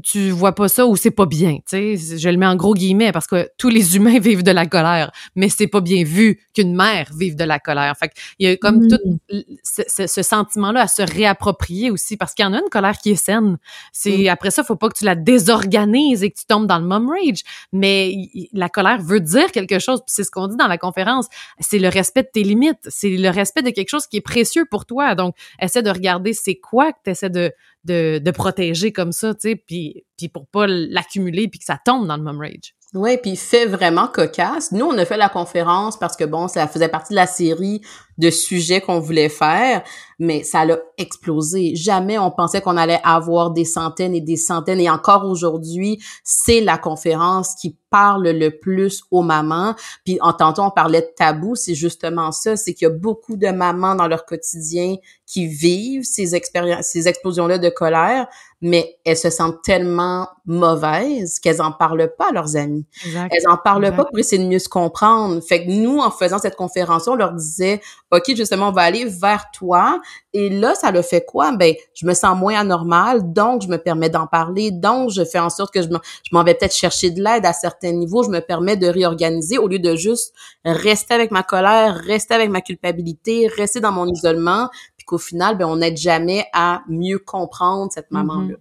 tu vois pas ça ou c'est pas bien, tu sais, je le mets en gros guillemets parce que tous les humains vivent de la colère, mais c'est pas bien vu qu'une mère vive de la colère. Fait il y a comme tout mm. ce, sentiment-là à se réapproprier aussi parce qu'il y en a une colère qui est saine. C'est mm. après ça, faut pas que tu la désorganises et que tu tombes dans le mom rage, mais la colère veut dire quelque chose, c'est ce qu'on dit dans la conférence, c'est le respect de tes limites, c'est le respect de quelque chose qui est précieux pour toi. Donc, essaie de regarder c'est quoi que tu essaies de de, protéger comme ça, tu sais, puis, puis pour pas l'accumuler puis que ça tombe dans le mom rage. Oui, puis fait vraiment cocasse. Nous, on a fait la conférence parce que bon, ça faisait partie de la série de sujets qu'on voulait faire, mais ça l'a explosé. Jamais on pensait qu'on allait avoir des centaines et des centaines. Et encore aujourd'hui, c'est la conférence qui parle le plus aux mamans. Puis en tantôt, on parlait de tabou, c'est justement ça, c'est qu'il y a beaucoup de mamans dans leur quotidien qui vivent ces expériences, ces explosions-là de colère, mais elles se sentent tellement mauvaises qu'elles en parlent pas à leurs amis. Elles en parlent pas pour essayer de mieux se comprendre. Fait que nous, en faisant cette conférence, on leur disait, OK, justement, on va aller vers toi. Et là, ça le fait quoi? Ben, je me sens moins anormal, donc je me permets d'en parler, donc je fais en sorte que je m'en vais peut-être chercher de l'aide à certains niveaux, je me permets de réorganiser au lieu de juste rester avec ma colère, rester avec ma culpabilité, rester dans mon isolement, qu'au final, ben, on n'aide jamais à mieux comprendre cette mm-hmm. maman-là.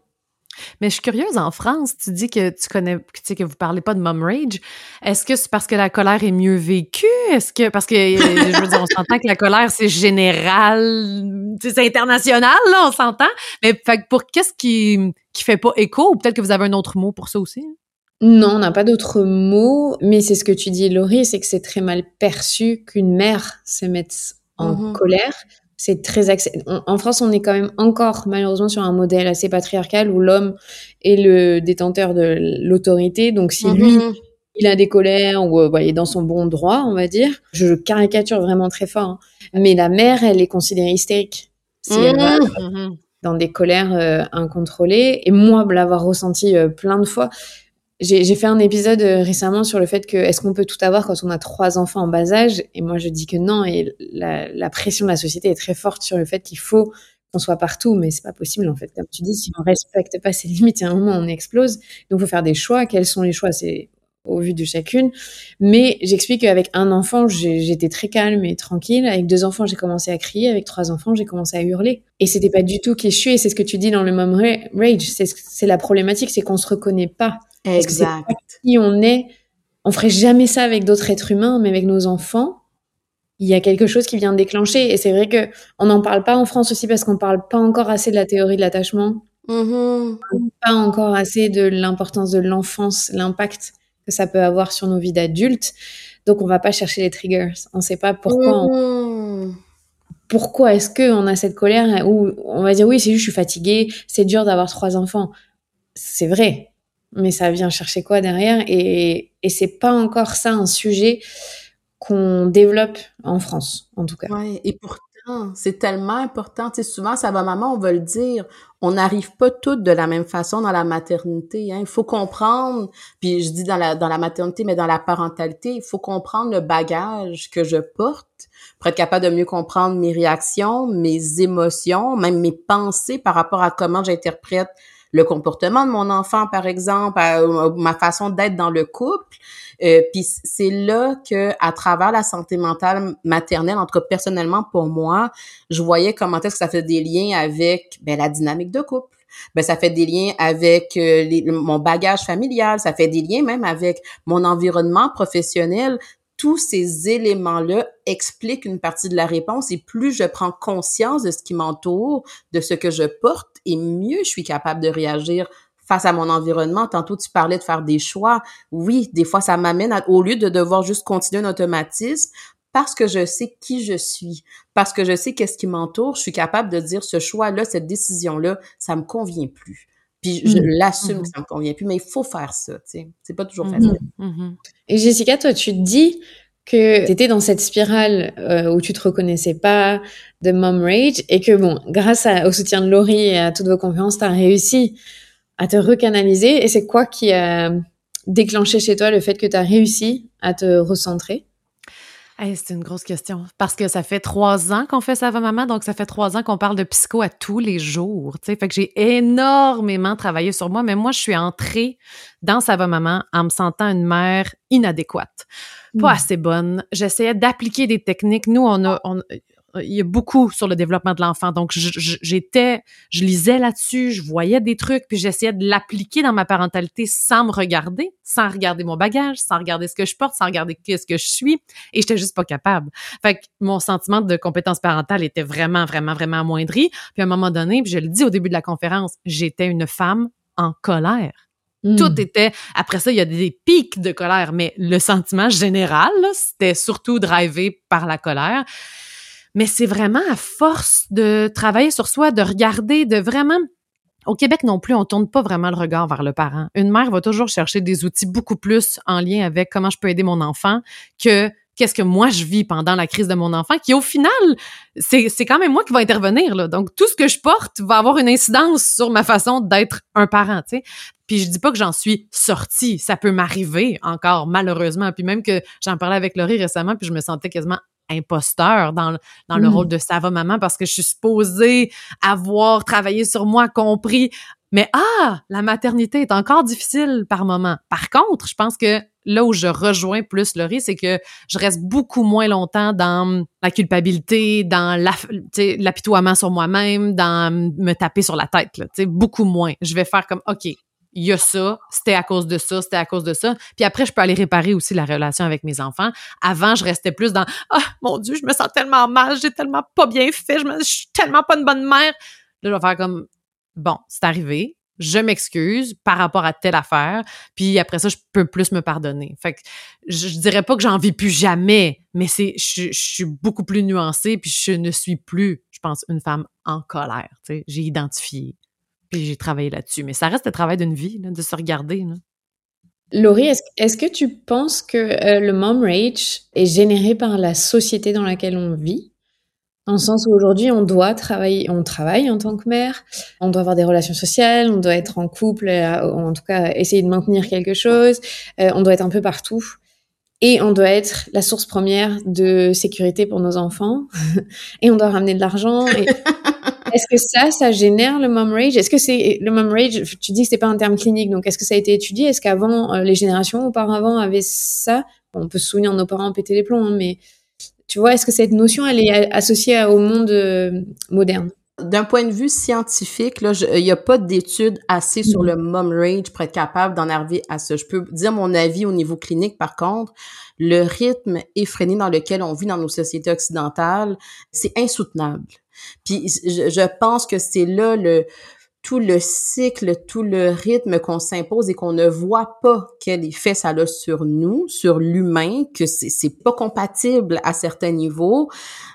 Mais je suis curieuse, en France, tu dis que tu connais, tu sais, que vous parlez pas de mom rage. Est-ce que c'est parce que la colère est mieux vécue? Est-ce que, parce que, euh, je veux dire, on s'entend que la colère, c'est général, c'est international, là, on s'entend. Mais fait, pour qu'est-ce qui, qui fait pas écho? Ou peut-être que vous avez un autre mot pour ça aussi? Hein? Non, on n'a pas d'autre mot, mais c'est ce que tu dis, Laurie, c'est que c'est très mal perçu qu'une mère se mette en mm-hmm. colère c'est très En France, on est quand même encore malheureusement sur un modèle assez patriarcal où l'homme est le détenteur de l'autorité. Donc si lui, mm-hmm. il a des colères ou euh, il est dans son bon droit, on va dire, je caricature vraiment très fort. Hein. Mais la mère, elle est considérée hystérique. Si elle va mm-hmm. dans des colères euh, incontrôlées. Et moi, l'avoir ressenti euh, plein de fois, j'ai fait un épisode euh, récemment sur le fait que est-ce qu'on peut tout avoir quand on a trois enfants en bas âge? Et moi, je dis que non. Et la, la pression de la société est très forte sur le fait qu'il faut qu'on soit partout, mais c'est pas possible en fait. Comme tu dis, si on respecte pas ses limites, à un moment on explose. Donc, faut faire des choix. Quels sont les choix? C'est au vu de chacune. Mais j'explique qu'avec un enfant, j'étais très calme et tranquille. Avec deux enfants, j'ai commencé à crier. Avec trois enfants, j'ai commencé à hurler. Et c'était pas du tout qui je suis. Et c'est ce que tu dis dans le mom rage. C'est la problématique, c'est qu'on se reconnaît pas. Exact. si on est, on ferait jamais ça avec d'autres êtres humains, mais avec nos enfants, il y a quelque chose qui vient déclencher. Et c'est vrai que on n'en parle pas en France aussi parce qu'on parle pas encore assez de la théorie de l'attachement. Mm-hmm. Pas encore assez de l'importance de l'enfance, l'impact que ça peut avoir sur nos vies d'adultes. Donc on va pas chercher les triggers. On sait pas pourquoi. Mm-hmm. Pourquoi est-ce que on a cette colère ou on va dire oui c'est juste je suis fatiguée, c'est dur d'avoir trois enfants. C'est vrai, mais ça vient chercher quoi derrière Et, et c'est pas encore ça un sujet qu'on développe en France, en tout cas. Ouais, et pourtant, c'est tellement important. Tu sais, souvent, ça va, maman, on va le dire. On n'arrive pas toutes de la même façon dans la maternité. Hein. Il faut comprendre, puis je dis dans la, dans la maternité, mais dans la parentalité, il faut comprendre le bagage que je porte pour être capable de mieux comprendre mes réactions, mes émotions, même mes pensées par rapport à comment j'interprète le comportement de mon enfant, par exemple, ma façon d'être dans le couple. Euh, puis c'est là que, à travers la santé mentale maternelle, en tout cas personnellement pour moi, je voyais comment est-ce que ça fait des liens avec ben, la dynamique de couple. Ben, ça fait des liens avec euh, mon bagage familial, ça fait des liens même avec mon environnement professionnel tous ces éléments-là expliquent une partie de la réponse et plus je prends conscience de ce qui m'entoure, de ce que je porte, et mieux je suis capable de réagir face à mon environnement. Tantôt, tu parlais de faire des choix. Oui, des fois, ça m'amène au lieu de devoir juste continuer un automatisme, parce que je sais qui je suis, parce que je sais qu'est-ce qui m'entoure, je suis capable de dire ce choix-là, cette décision-là, ça me convient plus. Puis je mmh. l'assume que mmh. ça me convient plus, mais il faut faire ça, tu sais. C'est pas toujours mmh. facile. Et Jessica, toi, tu te dis que tu étais dans cette spirale euh, où tu te reconnaissais pas de mom rage et que bon, grâce au soutien de Laurie et à toutes vos conférences, tu as réussi à te recanaliser. Et c'est quoi qui a déclenché chez toi le fait que tu as réussi à te recentrer? C'est une grosse question. Parce que ça fait trois ans qu'on fait Ça va maman, donc ça fait trois ans qu'on parle de psycho à tous les jours. Fait que j'ai énormément travaillé sur moi, mais moi, je suis entrée dans Ça va maman en me sentant une mère inadéquate. Pas mmh. assez bonne. J'essayais d'appliquer des techniques. Nous, on a, on, il y a beaucoup sur le développement de l'enfant. Donc, j'étais, je lisais là-dessus, je voyais des trucs, puis j'essayais de l'appliquer dans ma parentalité sans me regarder, sans regarder mon bagage, sans regarder ce que je porte, sans regarder ce que je suis, et j'étais juste pas capable. Fait que mon sentiment de compétence parentale était vraiment, vraiment, vraiment amoindri. Puis à un moment donné, puis je le dis au début de la conférence, j'étais une femme en colère Hmm. Tout était. Après ça, il y a des pics de colère, mais le sentiment général, c'était surtout drivé par la colère. Mais c'est vraiment à force de travailler sur soi, de regarder, de vraiment au Québec non plus, on tourne pas vraiment le regard vers le parent. Une mère va toujours chercher des outils beaucoup plus en lien avec comment je peux aider mon enfant que qu'est-ce que moi je vis pendant la crise de mon enfant, qui au final, c'est, quand même moi qui va intervenir. Là. Donc, tout ce que je porte va avoir une incidence sur ma façon d'être un parent. Puis je dis pas que j'en suis sortie, ça peut m'arriver encore malheureusement. Puis même que j'en parlais avec Laurie récemment, puis je me sentais quasiment imposteur dans, dans le mmh. rôle de Sava Maman parce que je suis supposée avoir travaillé sur moi, compris. Mais ah, la maternité est encore difficile par moment. Par contre, je pense que là où je rejoins plus Laurie, c'est que je reste beaucoup moins longtemps dans la culpabilité, dans l'apitoiement sur moi-même, dans me taper sur la tête. Là, beaucoup moins. Je vais faire comme, OK, il y a ça, c'était à cause de ça, c'était à cause de ça. Puis après, je peux aller réparer aussi la relation avec mes enfants. Avant, je restais plus dans Ah, mon Dieu, je me sens tellement mal, j'ai tellement pas bien fait, je, me, suis tellement pas une bonne mère. Là, je vais faire comme Bon, c'est arrivé, je m'excuse par rapport à telle affaire, puis après ça, je peux plus me pardonner. Fait que je, dirais pas que j'en vis plus jamais, mais c'est je, je, suis beaucoup plus nuancée, puis je ne suis plus, je pense, une femme en colère. J'ai identifié. Puis j'ai travaillé là-dessus. Mais ça reste le travail d'une vie, de se regarder. Là. Laurie, est-ce, que tu penses que euh, le mom rage est généré par la société dans laquelle on vit? Dans le sens où aujourd'hui, on doit travailler, on travaille en tant que mère, on doit avoir des relations sociales, on doit être en couple, euh, en tout cas essayer de maintenir quelque chose, euh, on doit être un peu partout. Et on doit être la source première de sécurité pour nos enfants. et on doit ramener de l'argent. Et... Est-ce que ça, ça génère le mom rage? Est-ce que c'est le mom rage Tu dis que c'est pas un terme clinique, donc est-ce que ça a été étudié? Est-ce qu'avant euh, les générations auparavant avaient ça? On peut se souvenir de nos parents péter les plombs, hein, mais tu vois, est-ce que cette notion elle est associée au monde euh, moderne? D'un point de vue scientifique, là, il n'y a pas d'études assez sur le mom rage pour être capable d'en arriver à ça. Je peux dire mon avis au niveau clinique, par contre, le rythme effréné dans lequel on vit dans nos sociétés occidentales, c'est insoutenable. Puis je, je pense que c'est là le tout le cycle, tout le rythme qu'on s'impose et qu'on ne voit pas quel effet ça a sur nous, sur l'humain, que c'est pas compatible à certains niveaux.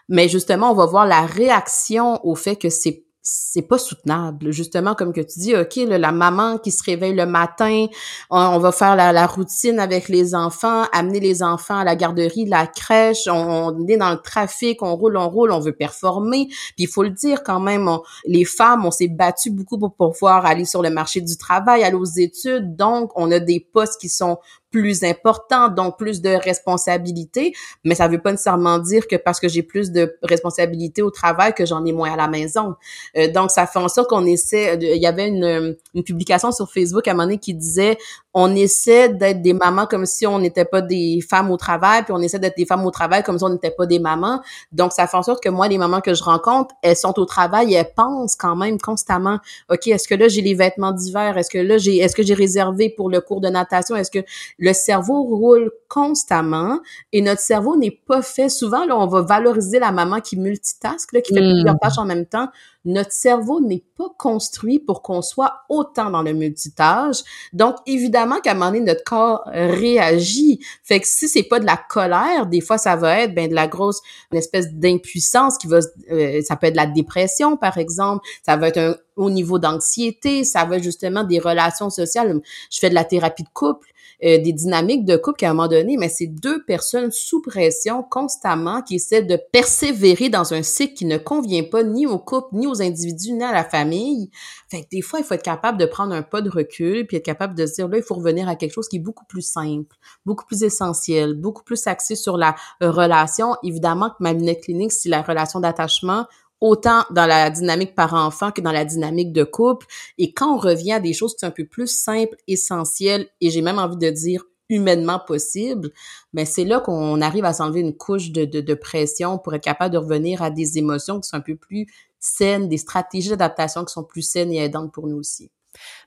Mais justement, on va voir la réaction au fait que c'est c'est pas soutenable. Justement, comme que tu dis, OK, la maman qui se réveille le matin, on, va faire la, routine avec les enfants, amener les enfants à la garderie, la crèche, on, est dans le trafic, on roule, on roule, on veut performer. Puis il faut le dire quand même, les femmes, on s'est battu beaucoup pour pouvoir aller sur le marché du travail, aller aux études. Donc, on a des postes qui sont plus important, donc plus de responsabilités, mais ça veut pas nécessairement dire que parce que j'ai plus de responsabilités au travail que j'en ai moins à la maison. Euh, donc ça fait en sorte qu'on essaie, il y avait une, une publication sur Facebook à un moment donné qui disait on essaie d'être des mamans comme si on n'était pas des femmes au travail, puis on essaie d'être des femmes au travail comme si on n'était pas des mamans. Donc, ça fait en sorte que moi, les mamans que je rencontre, elles sont au travail elles pensent quand même constamment, OK, est-ce que là, j'ai les vêtements d'hiver? Est-ce que là, j'ai, est-ce que j'ai réservé pour le cours de natation? Est-ce que le cerveau roule constamment et notre cerveau n'est pas fait. Souvent, là, on va valoriser la maman qui multitask, là, qui fait hmm. plusieurs tâches en même temps notre cerveau n'est pas construit pour qu'on soit autant dans le multitâche. Donc, évidemment qu'à un moment donné, notre corps réagit. Fait que si c'est pas de la colère, des fois, ça va être ben, de la grosse, une espèce d'impuissance qui va, euh, ça peut être de la dépression, par exemple. Ça va être un au niveau d'anxiété, ça va être justement des relations sociales. Je fais de la thérapie de couple euh, des dynamiques de couple qu'à un moment donné, mais c'est deux personnes sous pression constamment qui essaient de persévérer dans un cycle qui ne convient pas ni au couple, ni aux individus, ni à la famille. Fait que des fois, il faut être capable de prendre un pas de recul, puis être capable de se dire, là, il faut revenir à quelque chose qui est beaucoup plus simple, beaucoup plus essentiel, beaucoup plus axé sur la relation. Évidemment que ma lunette clinique, c'est la relation d'attachement autant dans la dynamique par enfant que dans la dynamique de couple. Et quand on revient à des choses qui sont un peu plus simples, essentielles, et j'ai même envie de dire humainement possible, mais c'est là qu'on arrive à s'enlever une couche de, de, pression pour être capable de revenir à des émotions qui sont un peu plus saines, des stratégies d'adaptation qui sont plus saines et aidantes pour nous aussi.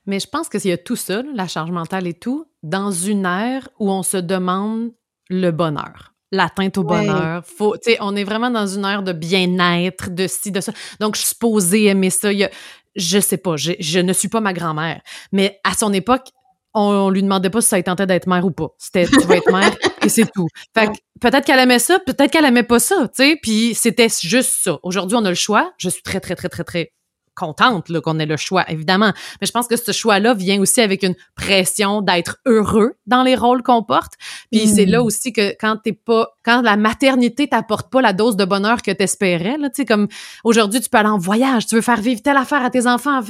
Mais je pense que s'il y a tout ça, la charge mentale et tout, dans une ère où on se demande le bonheur l'atteinte au bonheur. Faut, on est vraiment dans une ère de bien-être, de ci, de ça. Donc, je suis supposée aimer ça. Il y a, je sais pas, je, je ne suis pas ma grand-mère. Mais à son époque, on, lui demandait pas si ça tentait d'être mère ou pas. C'était tu vas être mère et c'est tout. Fait que peut-être qu'elle aimait ça, peut-être qu'elle aimait pas ça, tu sais, puis c'était juste ça. Aujourd'hui, on a le choix. Je suis très très très très très contente qu'on ait le choix, évidemment. Mais je pense que ce choix-là vient aussi avec une pression d'être heureux dans les rôles qu'on porte. Puis c'est là mm. aussi que quand t'es pas, quand la maternité t'apporte pas la dose de bonheur que t'espérais, là, tu sais, comme aujourd'hui, tu peux aller en voyage, tu veux faire vivre telle affaire à tes enfants.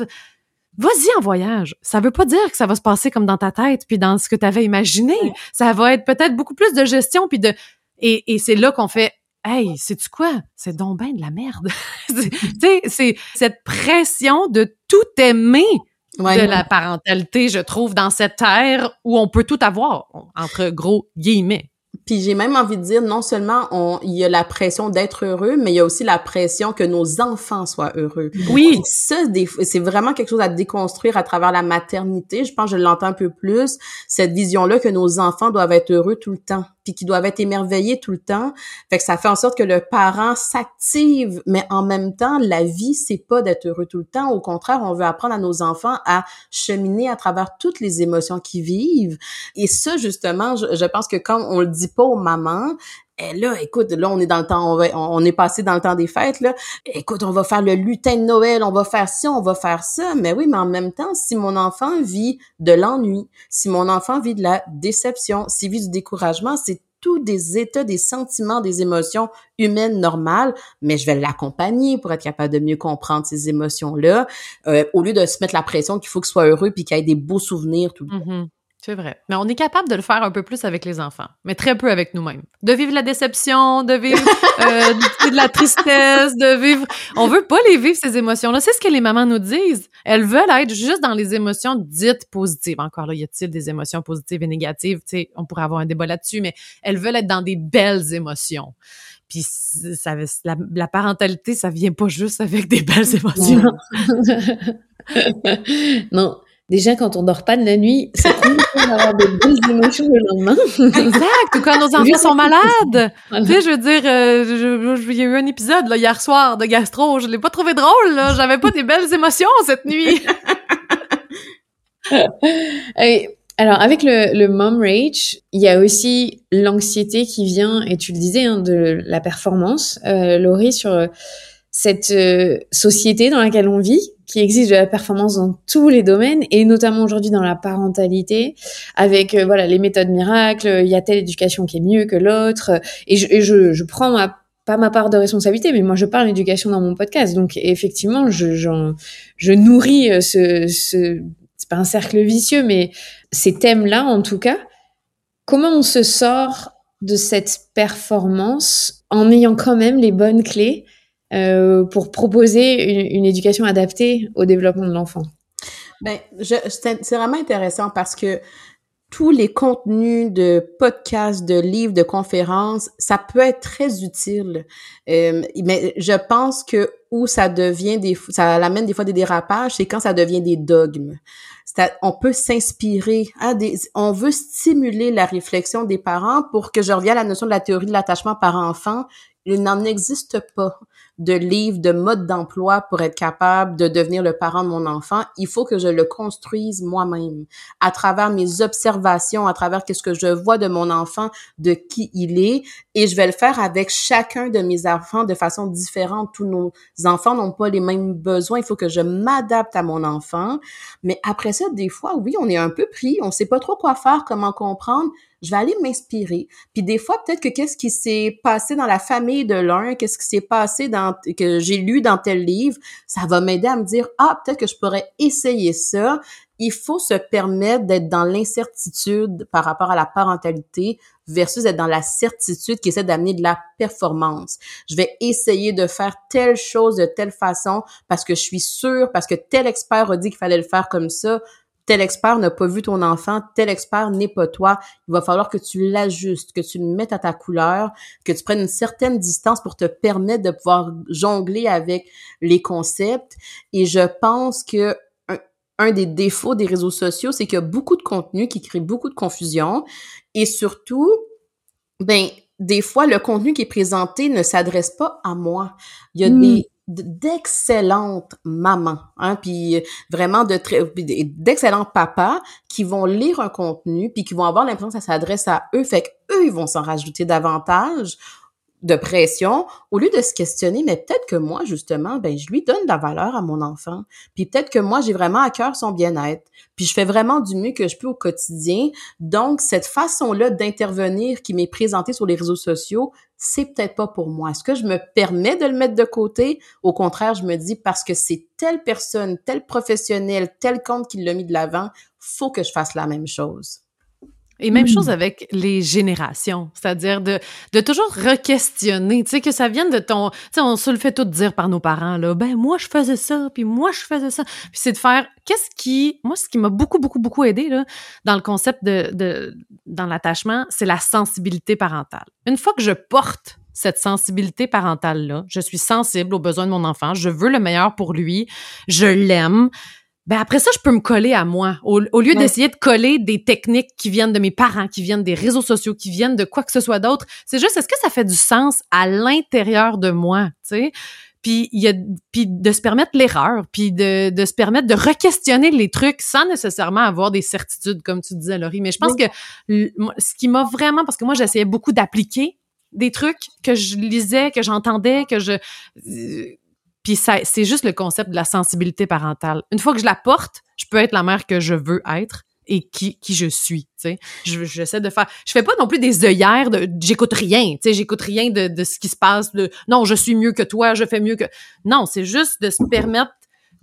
Vas-y en voyage. Ça veut pas dire que ça va se passer comme dans ta tête puis dans ce que tu avais imaginé. Ça va être peut-être beaucoup plus de gestion puis de et, et c'est là qu'on fait Hey, sais-tu quoi? C'est donc ben de la merde. tu sais, c'est cette pression de tout aimer de la parentalité, je trouve, dans cette ère où on peut tout avoir, entre gros guillemets. Puis j'ai même envie de dire, non seulement on, il y a la pression d'être heureux, mais il y a aussi la pression que nos enfants soient heureux. Oui. ça, c'est vraiment quelque chose à déconstruire à travers la maternité. Je pense que je l'entends un peu plus, cette vision-là que nos enfants doivent être heureux tout le temps puis qui doivent être émerveillés tout le temps. Fait que ça fait en sorte que le parent s'active, mais en même temps, la vie, c'est pas d'être heureux tout le temps. Au contraire, on veut apprendre à nos enfants à cheminer à travers toutes les émotions qu'ils vivent. Et ça, justement, je, pense que quand on le dit pas aux mamans, et eh, là, écoute, là, on est dans le temps, on, est passé dans le temps des fêtes, là. Écoute, on va faire le lutin de Noël, on va faire ci, on va faire ça. Mais oui, mais en même temps, si mon enfant vit de l'ennui, si mon enfant vit de la déception, s'il vit du découragement, c'est tous des états, des sentiments, des émotions humaines normales, mais je vais l'accompagner pour être capable de mieux comprendre ces émotions-là, euh, au lieu de se mettre la pression qu'il faut qu'il soit heureux puis qu'il ait des beaux souvenirs tout le temps. C'est vrai. Mais on est capable de le faire un peu plus avec les enfants, mais très peu avec nous-mêmes. De vivre la déception, de vivre euh, de la tristesse, de vivre... On veut pas les vivre, ces émotions-là. C'est ce que les mamans nous disent. Elles veulent être juste dans les émotions dites positives. Encore là, y a-t-il des émotions positives et négatives? Tu sais, on pourrait avoir un débat là-dessus, mais elles veulent être dans des belles émotions. Puis ça, la, la parentalité, ça vient pas juste avec des belles émotions. non. Déjà, quand on dort pas de la nuit, c'est cool d'avoir des belles émotions le lendemain. exact. Ou quand nos enfants sont malades. Tu sais, je veux dire, euh, il y a eu un épisode là, hier soir de gastro. Je l'ai pas trouvé drôle. Là. J'avais pas des belles émotions cette nuit. alors, avec le, le mom rage, il y a aussi l'anxiété qui vient, et tu le disais, hein, de la performance. Euh, Laurie, sur cette euh, société dans laquelle on vit, qui existe de la performance dans tous les domaines et notamment aujourd'hui dans la parentalité avec euh, voilà les méthodes miracles il y a telle éducation qui est mieux que l'autre et je, je, je prends ma pas ma part de responsabilité, mais moi je parle d'éducation dans mon podcast. Donc effectivement, je, je nourris euh, ce, ce c'est pas un cercle vicieux, mais ces thèmes-là en tout cas. Comment on se sort de cette performance en ayant quand même les bonnes clés euh, pour proposer une, éducation adaptée au développement de l'enfant? Ben, c'est vraiment intéressant parce que tous les contenus de podcasts, de livres, de conférences, ça peut être très utile. Euh, mais je pense que où ça devient des, ça amène des fois des dérapages, c'est quand ça devient des dogmes. On peut s'inspirer, à on veut stimuler la réflexion des parents pour que je revienne à la notion de la théorie de l'attachement par enfant. Il n'en existe pas de livres, de modes d'emploi pour être capable de devenir le parent de mon enfant. Il faut que je le construise moi-même à travers mes observations, à travers qu'est-ce que je vois de mon enfant, de qui il est. Et je vais le faire avec chacun de mes enfants de façon différente. Tous nos enfants n'ont pas les mêmes besoins. Il faut que je m'adapte à mon enfant. Mais après ça, des fois, oui, on est un peu pris. On sait pas trop quoi faire, comment comprendre je vais aller m'inspirer. Puis des fois, peut-être que qu'est-ce qui s'est passé dans la famille de l'un, qu'est-ce qui s'est passé dans que j'ai lu dans tel livre, ça va m'aider à me dire ah peut-être que je pourrais essayer ça. Il faut se permettre d'être dans l'incertitude par rapport à la parentalité versus être dans la certitude qui essaie d'amener de la performance. Je vais essayer de faire telle chose de telle façon parce que je suis sûre, parce que tel expert a dit qu'il fallait le faire comme ça tel expert n'a pas vu ton enfant, tel expert n'est pas toi. Il va falloir que tu l'ajustes, que tu le mettes à ta couleur, que tu prennes une certaine distance pour te permettre de pouvoir jongler avec les concepts. Et je pense que un, des défauts des réseaux sociaux, c'est qu'il y a beaucoup de contenu qui crée beaucoup de confusion. Et surtout, ben, des fois, le contenu qui est présenté ne s'adresse pas à moi. Il y a hmm. des d'excellentes mamans, hein, puis vraiment de très d'excellents papas qui vont lire un contenu puis qui vont avoir l'impression que ça s'adresse à eux, fait qu'eux ils vont s'en rajouter davantage de pression au lieu de se questionner mais peut-être que moi justement ben je lui donne de la valeur à mon enfant. Puis peut-être que moi j'ai vraiment à cœur son bien-être. Puis je fais vraiment du mieux que je peux au quotidien. Donc cette façon-là d'intervenir qui m'est présentée sur les réseaux sociaux c'est peut-être pas pour moi. Est-ce que je me permets de le mettre de côté? Au contraire je me dis parce que c'est telle personne tel professionnel tel compte qui l'a mis de l'avant faut que je fasse la même chose et même chose mmh. avec les générations, c'est-à-dire de, de toujours re-questionner, tu sais, que ça vienne de ton... Tu sais, on se le fait tout dire par nos parents, là, ben moi je faisais ça, puis moi je faisais ça. Puis c'est de faire, qu'est-ce qui... Moi, ce qui m'a beaucoup, beaucoup, beaucoup aidé, là, dans le concept de... de dans l'attachement, c'est la sensibilité parentale. Une fois que je porte cette sensibilité parentale-là, je suis sensible aux besoins de mon enfant, je veux le meilleur pour lui, je l'aime, ben après ça, je peux me coller à moi. Au, lieu d'essayer de coller des techniques qui viennent de mes parents, qui viennent des réseaux sociaux, qui viennent de quoi que ce soit d'autre, c'est juste, est-ce que ça fait du sens à l'intérieur de moi, tu sais? Puis, il y a, puis de se permettre l'erreur, puis de, de se permettre de re-questionner les trucs sans nécessairement avoir des certitudes, comme tu disais, Laurie. Mais je pense que ce qui m'a vraiment, parce que moi, j'essayais beaucoup d'appliquer des trucs que je lisais, que j'entendais, que je euh, puis c'est juste le concept de la sensibilité parentale. Une fois que je la porte, je peux être la mère que je veux être et qui, qui je suis, tu sais. J'essaie de faire... Je fais pas non plus des œillères de... J'écoute rien, tu sais, j'écoute rien de, de ce qui se passe, de... Non, je suis mieux que toi, je fais mieux que... Non, c'est juste de se permettre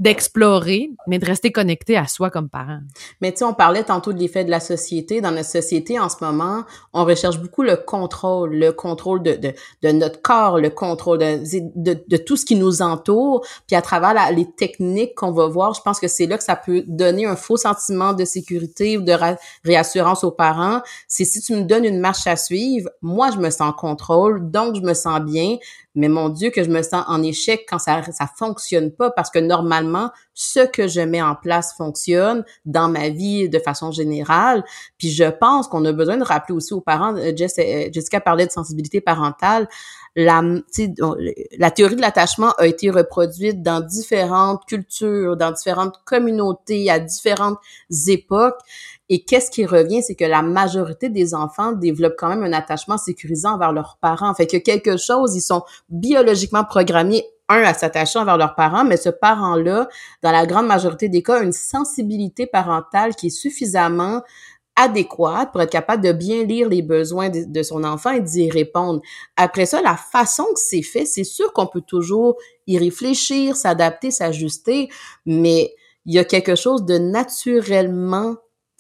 d'explorer, mais de rester connecté à soi comme parent. Mais tu sais, on parlait tantôt de l'effet de la société. Dans notre société, en ce moment, on recherche beaucoup le contrôle, le contrôle de, de, de notre corps, le contrôle de, de, de, tout ce qui nous entoure. Puis à travers les techniques qu'on va voir, je pense que c'est là que ça peut donner un faux sentiment de sécurité ou de réassurance aux parents. C'est si tu me donnes une marche à suivre, moi, je me sens en contrôle, donc je me sens bien mais mon Dieu que je me sens en échec quand ça ça fonctionne pas parce que normalement ce que je mets en place fonctionne dans ma vie de façon générale. Puis je pense qu'on a besoin de rappeler aussi aux parents. Euh, euh, Jessica parlait de sensibilité parentale. La, la théorie de l'attachement a été reproduite dans différentes cultures, dans différentes communautés, à différentes époques. Et qu'est-ce qui revient, c'est que la majorité des enfants développent quand même un attachement sécurisant envers leurs parents. Fait que quelque chose, ils sont biologiquement programmés un à s'attacher envers leurs parents, mais ce parent-là, dans la grande majorité des cas, a une sensibilité parentale qui est suffisamment adéquate pour être capable de bien lire les besoins de, son enfant et d'y répondre. Après ça, la façon que c'est fait, c'est sûr qu'on peut toujours y réfléchir, s'adapter, s'ajuster, mais il y a quelque chose de naturellement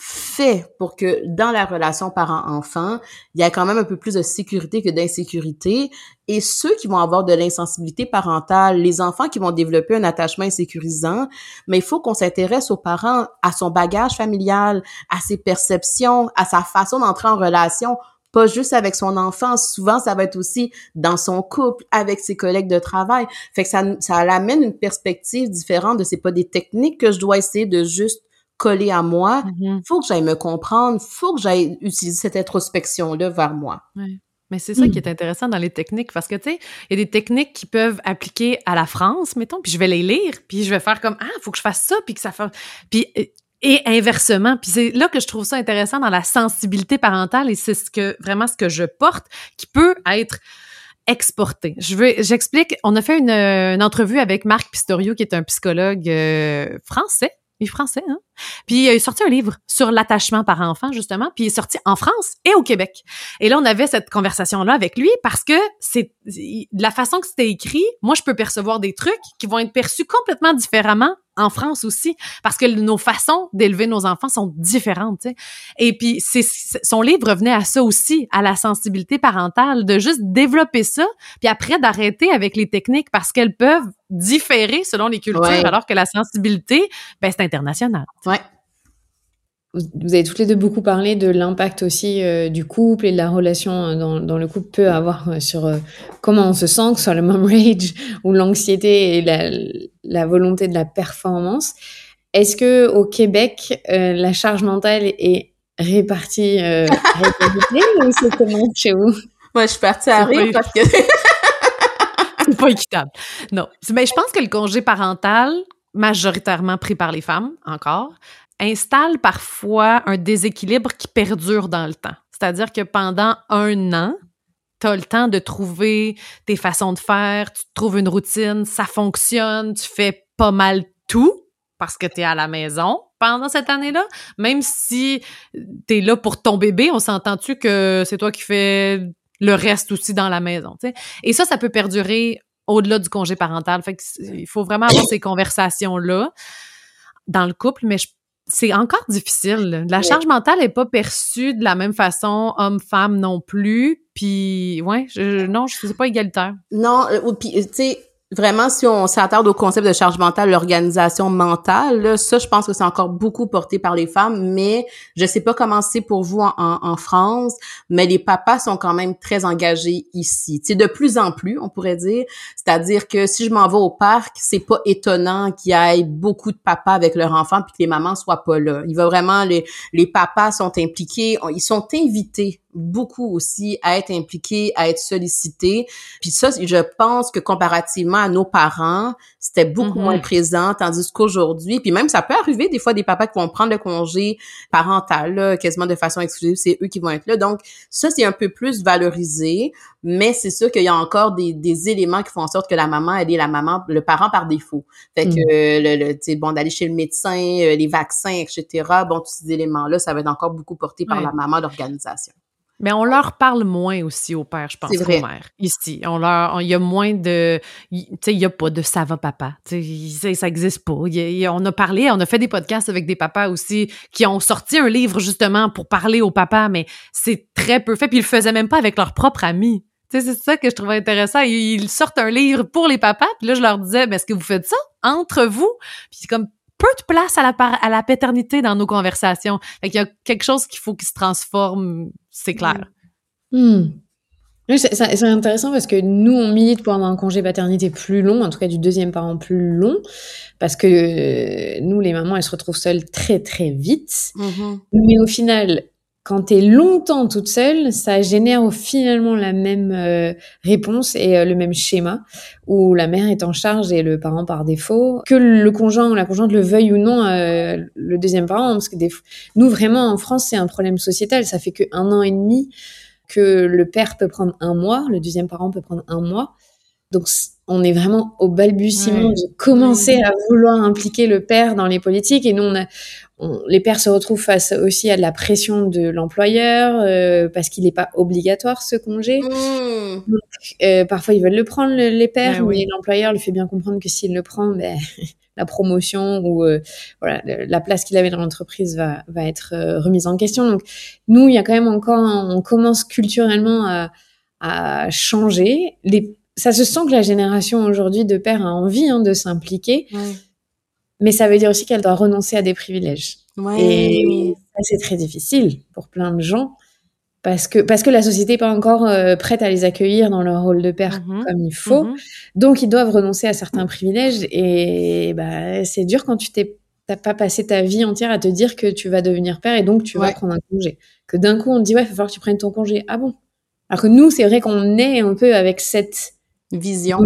fait pour que dans la relation parent-enfant, il y a quand même un peu plus de sécurité que d'insécurité. Et ceux qui vont avoir de l'insensibilité parentale, les enfants qui vont développer un attachement insécurisant, mais il faut qu'on s'intéresse aux parents, à son bagage familial, à ses perceptions, à sa façon d'entrer en relation pas juste avec son enfant, souvent ça va être aussi dans son couple, avec ses collègues de travail. Fait que ça, ça amène une perspective différente de c'est pas des techniques que je dois essayer de juste coller à moi. Il mm-hmm. faut que j'aille me comprendre, faut que j'aille utiliser cette introspection-là vers moi. Mais c'est ça qui est intéressant dans les techniques parce que, tu sais, il y a des techniques qui peuvent appliquer à la France, mettons, puis je vais les lire, puis je vais faire comme, ah, il faut que je fasse ça, puis que ça fasse... Puis, et inversement. Puis c'est là que je trouve ça intéressant dans la sensibilité parentale et c'est ce que, vraiment ce que je porte qui peut être exporté. Je veux, j'explique. On a fait une, une, entrevue avec Marc Pistorio, qui est un psychologue euh, français, français, hein? Puis il a sorti un livre sur l'attachement par enfant, justement, puis il est sorti en France et au Québec. Et là, on avait cette conversation-là avec lui parce que c'est la façon que c'était écrit, moi, je peux percevoir des trucs qui vont être perçus complètement différemment en France aussi, parce que nos façons d'élever nos enfants sont différentes. Et puis, c'est, son livre revenait à ça aussi, à la sensibilité parentale, de juste développer ça, puis après d'arrêter avec les techniques parce qu'elles peuvent différer selon les cultures, alors que la sensibilité, ben, c'est international. Ouais. Vous avez toutes les deux beaucoup parlé de l'impact aussi euh, du couple et de la relation euh, dans, dans le couple peut avoir euh, sur comment on se sent, que ce soit le mom rage ou l'anxiété et la, la, volonté de la performance. Est-ce que au Québec, la charge mentale est répartie euh, ou c'est comment chez vous? Moi, je suis partie à rire parce que pas équitable. Non. Mais je pense que le congé parental, majoritairement pris par les femmes, encore, installe parfois un déséquilibre qui perdure dans le temps. C'est-à-dire que pendant un an, tu as le temps de trouver tes façons de faire, tu trouves une routine, ça fonctionne, tu fais pas mal tout parce que tu es à la maison pendant cette année-là, même si tu es là pour ton bébé, on s'entend-tu que c'est toi qui fais le reste aussi dans la maison, Et ça, ça peut perdurer au-delà du congé parental. Fait il faut vraiment avoir ces conversations-là dans le couple, mais c'est encore difficile. La charge mentale n'est pas perçue de la même façon, homme-femme non plus. Puis, ouais, je, non, je sais pas égalitaire. Non, euh, puis, tu sais, vraiment, si on s'attarde au concept de charge mentale, l'organisation mentale, là, ça, je pense que c'est encore beaucoup porté par les femmes, mais je sais pas comment c'est pour vous en, en, France, mais les papas sont quand même très engagés ici. C'est de plus en plus, on pourrait dire. C'est-à-dire que si je m'en vais au parc, c'est pas étonnant qu'il y ait beaucoup de papas avec leurs enfants puis que les mamans soient pas là. Il va vraiment, les, les papas sont impliqués, ils sont invités beaucoup aussi à être impliqués, à être sollicités. Puis ça, je pense que comparativement à nos parents, c'était beaucoup moins mm-hmm. présent, tandis qu'aujourd'hui, puis même ça peut arriver des fois des papas qui vont prendre le congé parental, là, quasiment de façon exclusive, c'est eux qui vont être là. Donc ça, c'est un peu plus valorisé, mais c'est sûr qu'il y a encore des, des, éléments qui font en sorte que la maman, elle est la maman, le parent par défaut. Fait que, mm. le, le bon, d'aller chez le médecin, euh, les vaccins, etc., bon, tous ces éléments-là, ça va être encore beaucoup porté par la maman d'organisation. Mais on leur parle moins aussi au père, je pense, qu'aux mères. Ici, on leur, il y a moins de, tu sais, il y a pas de ça va papa, tu sais, ça existe pas. on a parlé, on a fait des podcasts avec des papas aussi qui ont sorti un livre justement pour parler au papa, mais c'est très peu fait. Puis ils le faisaient même pas avec leurs propres amis. Tu sais, c'est ça que je trouvais intéressant. Ils sortent un livre pour les papas, puis là je leur disais, mais est-ce que vous faites ça entre vous Puis c'est comme peu de place à la, à la paternité dans nos conversations. Fait qu'il y a quelque chose qu'il faut qu'il se transforme, c'est clair. Hmm. c'est intéressant parce que nous, on milite pour avoir un congé paternité plus long, en tout cas du deuxième parent plus long, parce que euh, nous, les mamans, elles se retrouvent seules très, très vite. Mm-hmm. Mais au final, quand tu es longtemps toute seule, ça génère finalement la même euh, réponse et euh, le même schéma où la mère est en charge et le parent par défaut. Que le conjoint ou la conjointe le veuille ou non, euh, le deuxième parent, parce que des... nous vraiment en France c'est un problème sociétal. Ça fait que un an et demi que le père peut prendre un mois, le deuxième parent peut prendre un mois. Donc on est vraiment au balbutiement de commencer à vouloir impliquer le père dans les politiques et nous on a les pères se retrouvent face aussi à de la pression de l'employeur euh, parce qu'il n'est pas obligatoire ce congé. Mmh. Euh, parfois ils veulent le prendre les pères, mais l'employeur lui fait bien comprendre que s'il le prend, ben, la promotion ou euh, voilà la place qu'il avait dans l'entreprise va va être remise en question. Donc nous il y a quand même encore on commence culturellement à, à changer. Les, ça se sent que la génération aujourd'hui de pères a envie hein, de s'impliquer mais ça veut dire aussi qu'elle doit renoncer à des privilèges. Et c'est très difficile pour plein de gens parce que parce que la société n'est pas encore euh, prête à les accueillir dans leur rôle de père mm-hmm. comme il faut. Mm-hmm. Donc ils doivent renoncer à certains privilèges et bah c'est dur quand tu t'es t'as pas passé ta vie entière à te dire que tu vas devenir père et donc tu vas prendre un congé. Que d'un coup on te dit ouais, il va falloir que tu prennes ton congé. Ah bon? Alors que nous c'est vrai qu'on est un peu avec cette vision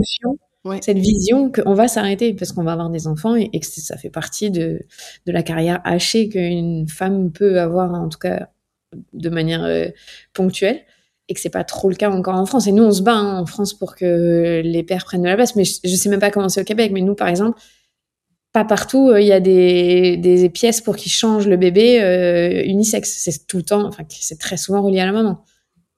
cette vision qu'on va s'arrêter parce qu'on va avoir des enfants et, que ça fait partie de, de la carrière hachée qu'une femme peut avoir, en tout cas de manière euh, ponctuelle, et que c'est pas trop le cas encore en France. Et nous, on se bat hein, en France pour que les pères prennent de la place, mais je, ne sais même pas comment c'est au Québec, mais nous, par exemple, pas partout, euh, il y a des, des, pièces pour qu'ils changent le bébé euh, unisexe. C'est tout le temps, enfin, c'est très souvent relié à la maman.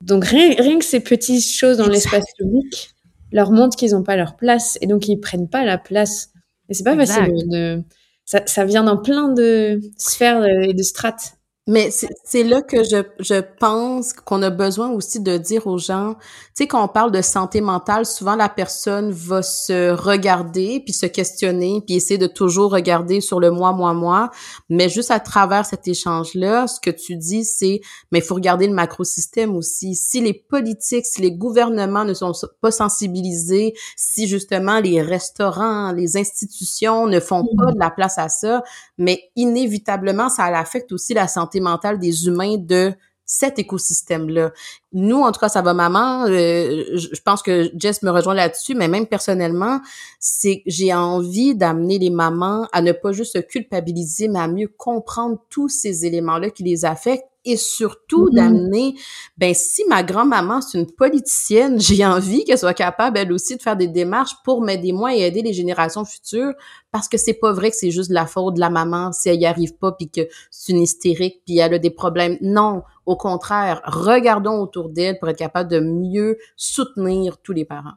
Donc rien, rien que ces petites choses dans l'espace public, leur montrent qu'ils n'ont pas leur place et donc ils prennent pas la place. Et c'est pas facile de, ça, ça, vient dans plein de sphères et de strates. Mais c'est là que je, je pense qu'on a besoin aussi de dire aux gens, tu sais, quand on parle de santé mentale, souvent la personne va se regarder, puis se questionner, puis essayer de toujours regarder sur le moi, moi, moi. Mais juste à travers cet échange-là, ce que tu dis, c'est, mais il faut regarder le macrosystème aussi. Si les politiques, si les gouvernements ne sont pas sensibilisés, si justement les restaurants, les institutions ne font pas mmh. de la place à ça, mais inévitablement, ça affecte aussi la santé des humains de cet écosystème-là. Nous, en tout cas, ça va maman, euh, je pense que Jess me rejoint là-dessus, mais même personnellement, c'est j'ai envie d'amener les mamans à ne pas juste se culpabiliser, mais à mieux comprendre tous ces éléments-là qui les affectent et surtout mm-hmm. d'amener, ben si ma grand-maman c'est une politicienne, j'ai envie qu'elle soit capable elle aussi de faire des démarches pour m'aider moi et aider les générations futures parce que c'est pas vrai que c'est juste la faute de la maman si elle y arrive pas puis que c'est une hystérique puis elle a des problèmes. Non, au contraire, regardons autour d'elle pour être capable de mieux soutenir tous les parents.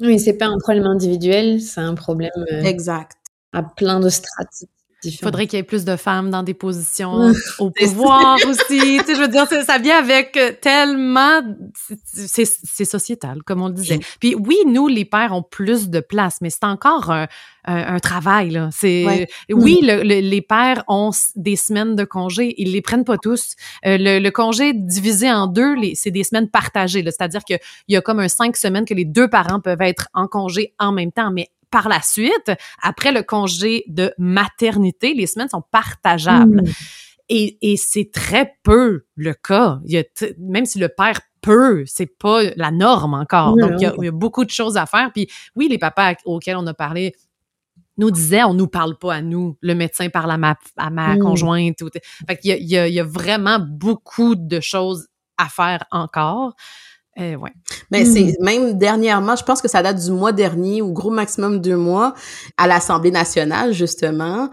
Oui, c'est pas un problème individuel, c'est un problème euh, exact à plein de strates. Il faudrait qu'il y ait plus de femmes dans des positions au pouvoir aussi. Tu sais, je veux dire, ça vient avec euh, tellement... C'est sociétal, comme on le disait. Puis oui, nous, les pères ont plus de place, mais c'est encore un, un, travail. Là. C'est Oui, les pères ont des semaines de congé. Ils les prennent pas tous. Euh, le, congé divisé en deux, c'est des semaines partagées. C'est-à-dire qu'il y a comme un cinq semaines que les deux parents peuvent être en congé en même temps, mais par la suite, après le congé de maternité, les semaines sont partageables. Hmm. Et, c'est très peu le cas. Il même si le père peut, c'est pas la norme encore. Donc, il y, a, beaucoup de choses à faire. Puis oui, les papas auxquels on a parlé nous disaient, on nous parle pas à nous. Le médecin parle à ma, à ma hmm. conjointe. Fait qu'il y a, il y a vraiment beaucoup de choses à faire encore. Euh, ouais. Mais c'est hmm. même dernièrement, je pense que ça date du mois dernier, ou gros maximum deux mois, à l'Assemblée nationale, justement,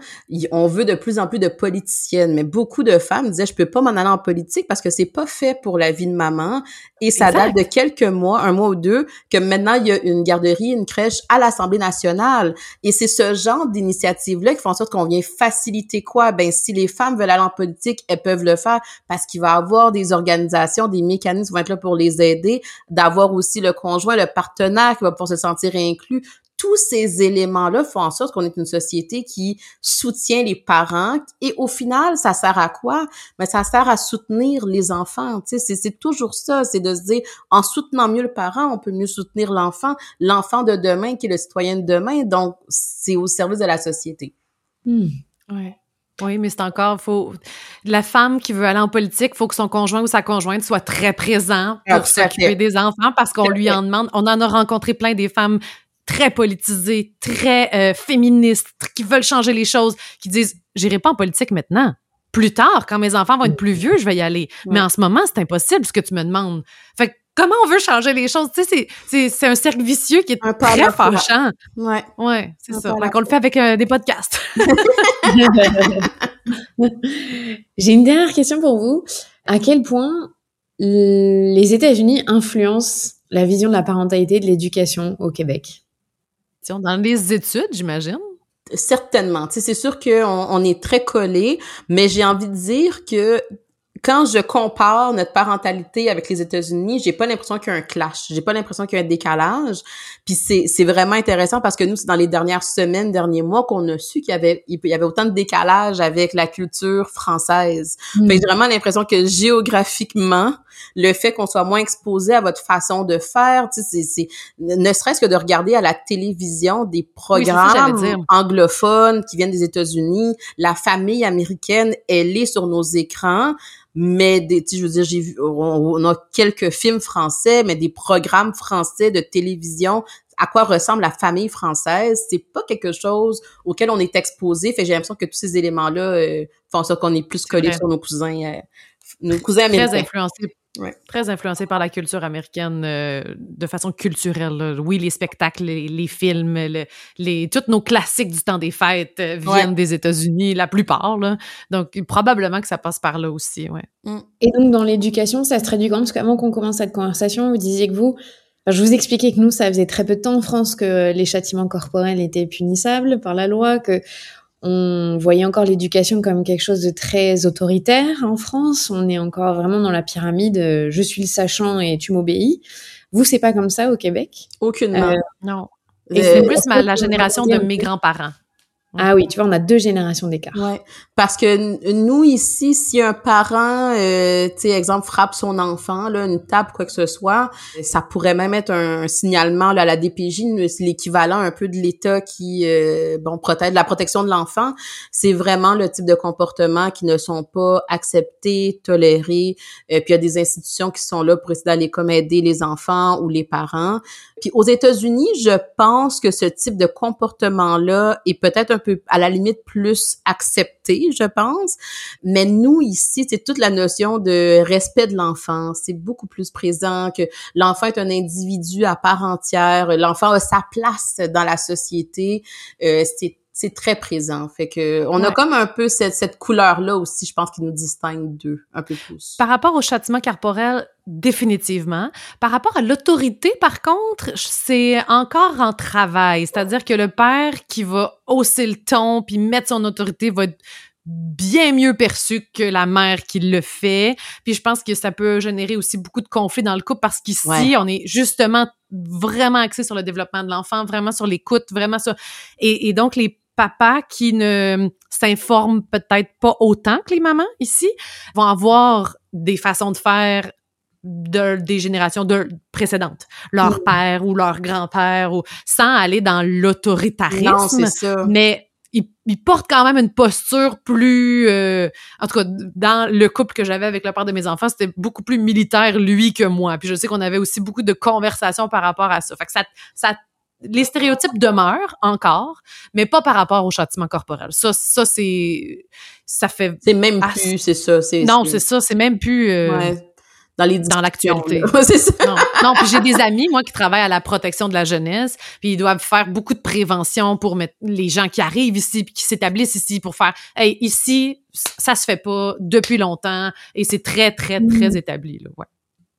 on veut de plus en plus de politiciennes. Mais beaucoup de femmes disaient, je peux pas m'en aller en politique parce que c'est pas fait pour la vie de maman. Et ça date de quelques mois, un mois ou deux, que maintenant il y a une garderie, une crèche à l'Assemblée nationale. Et c'est ce genre d'initiative-là qui font en sorte qu'on vient faciliter quoi? Ben, si les femmes veulent aller en politique, elles peuvent le faire parce qu'il va y avoir des organisations, des mécanismes qui vont être là pour les aider d'avoir aussi le conjoint, le partenaire qui va pouvoir se sentir inclus. Tous ces éléments-là font en sorte qu'on est une société qui soutient les parents et au final, ça sert à quoi? Mais ben, ça sert à soutenir les enfants. Tu sais, c'est toujours ça, c'est de se dire, en soutenant mieux le parent, on peut mieux soutenir l'enfant, l'enfant de demain qui est le citoyen de demain. Donc, c'est au service de la société. Hmm. Ouais. Oui, mais c'est encore, faut, la femme qui veut aller en politique, faut que son conjoint ou sa conjointe soit très présent pour s'occuper des enfants parce qu'on lui en demande. On en a rencontré plein des femmes très politisées, très euh, féministes, qui veulent changer les choses, qui disent, j'irai pas en politique maintenant. Plus tard, quand mes enfants vont être plus vieux, je vais y aller. Mais en ce moment, c'est impossible ce que tu me demandes. Fait que comment on veut changer les choses? Tu sais, c'est un cercle vicieux qui est très fâchant. Ouais. Ouais, c'est ça. Donc, on le fait avec euh, des podcasts. J'ai une dernière question pour vous. À quel point les États-Unis influencent la vision de la parentalité et de l'éducation au Québec? Dans les études, j'imagine. Certainement. C'est sûr qu'on on est très collé, mais j'ai envie de dire que quand je compare notre parentalité avec les États-Unis, j'ai pas l'impression qu'il y a un clash, j'ai pas l'impression qu'il y a un décalage. Puis c'est c'est vraiment intéressant parce que nous c'est dans les dernières semaines, derniers mois qu'on a su qu'il y avait il y avait autant de décalage avec la culture française. Mm. j'ai vraiment l'impression que géographiquement, le fait qu'on soit moins exposé à votre façon de faire, tu sais, c'est ne serait-ce que de regarder à la télévision des programmes anglophones qui viennent des États-Unis, la famille américaine, elle est sur nos écrans mais des, je veux dire, j'ai vu, on, a quelques films français, mais des programmes français de télévision. À quoi ressemble la famille française? C'est pas quelque chose auquel on est exposé. Fait j'ai l'impression que tous ces éléments-là euh, font ça qu'on est plus collé sur nos cousins, euh, nos cousins américains. Très Très influencé par la culture américaine euh, de façon culturelle. Oui, les spectacles, les, films, les, tous nos classiques du temps des fêtes euh, viennent des États-Unis, la plupart. Donc, probablement que ça passe par là aussi. Ouais. Mm. Et donc, dans l'éducation, ça se traduit comment Parce qu'avant qu'on commence cette conversation, vous disiez que vous, je vous expliquais que nous, ça faisait très peu de temps en France que les châtiments corporels étaient punissables par la loi, que on voyait encore l'éducation comme quelque chose de très autoritaire en France. On est encore vraiment dans la pyramide euh, je suis le sachant et tu m'obéis. Vous, c'est pas comme ça au Québec? Aucunement. Euh, non. Et c'est plus la génération de mes grands-parents. Ah oui, tu vois, on a deux générations d'écart. Ouais, parce que nous ici, si un parent, euh, tu sais, exemple, frappe son enfant, là, une tape, quoi que ce soit, ça pourrait même être un, signalement là, à la DPJ, l'équivalent un peu de l'État qui, euh, bon, protège la protection de l'enfant. C'est vraiment le type de comportement qui ne sont pas acceptés, tolérés. Euh, puis il y a des institutions qui sont là pour essayer d'aller comme aider les enfants ou les parents. Puis aux États-Unis, je pense que ce type de comportement-là est peut-être un peu, à la limite, plus accepté, je pense. Mais nous, ici, c'est toute la notion de respect de l'enfant. C'est beaucoup plus présent que l'enfant est un individu à part entière. L'enfant a sa place dans la société. Euh, c'est c'est très présent. Fait que on a comme un peu cette, cette couleur-là aussi, je pense, qui nous distingue d'eux un peu plus. Par rapport au châtiment corporel, définitivement. Par rapport à l'autorité, par contre, c'est encore en travail. C'est-à-dire que le père qui va hausser le ton puis mettre son autorité va être bien mieux perçu que la mère qui le fait. Puis je pense que ça peut générer aussi beaucoup de conflits dans le couple parce qu'ici, on est justement vraiment axé sur le développement de l'enfant, vraiment sur l'écoute, vraiment sur... Et, et donc, les papas qui ne s'informent peut-être pas autant que les mamans ici vont avoir des façons de faire de, des générations de, précédentes, leur père ou leur grand-père, ou sans aller dans l'autoritarisme. Mais ils, portent quand même une posture plus euh, en tout cas dans le couple que j'avais avec le père de mes enfants c'était beaucoup plus militaire lui que moi. Puis je sais qu'on avait aussi beaucoup de conversations par rapport à ça. Fait que ça ça les stéréotypes demeurent encore, mais pas par rapport au châtiment corporel. Ça, ça c'est, ça fait. C'est même plus, c'est ça. Non, c'est ça, c'est même plus. Euh, ouais. Dans les dans l'actualité. c'est ça. Non, non puis j'ai des amis moi qui travaillent à la protection de la jeunesse, puis ils doivent faire beaucoup de prévention pour mettre les gens qui arrivent ici puis qui s'établissent ici pour faire hey, ici ça se fait pas depuis longtemps et c'est très très très mm. établi là, ouais.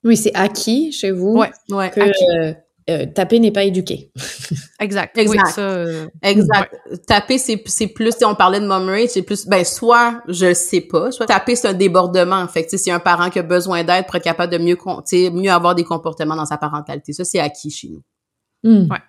Oui, c'est acquis chez vous. Ouais, ouais. Que, euh, taper n'est pas éduqué. exact. Exact. Euh, exact. Taper, c'est, c'est plus, on parlait de mom rage, c'est plus, ben, soit je sais pas, soit taper, c'est un débordement. En fait, c'est un parent qui a besoin d'aide pour être capable de mieux, mieux avoir des comportements dans sa parentalité. Ça, c'est acquis chez nous. Hmm. Ouais.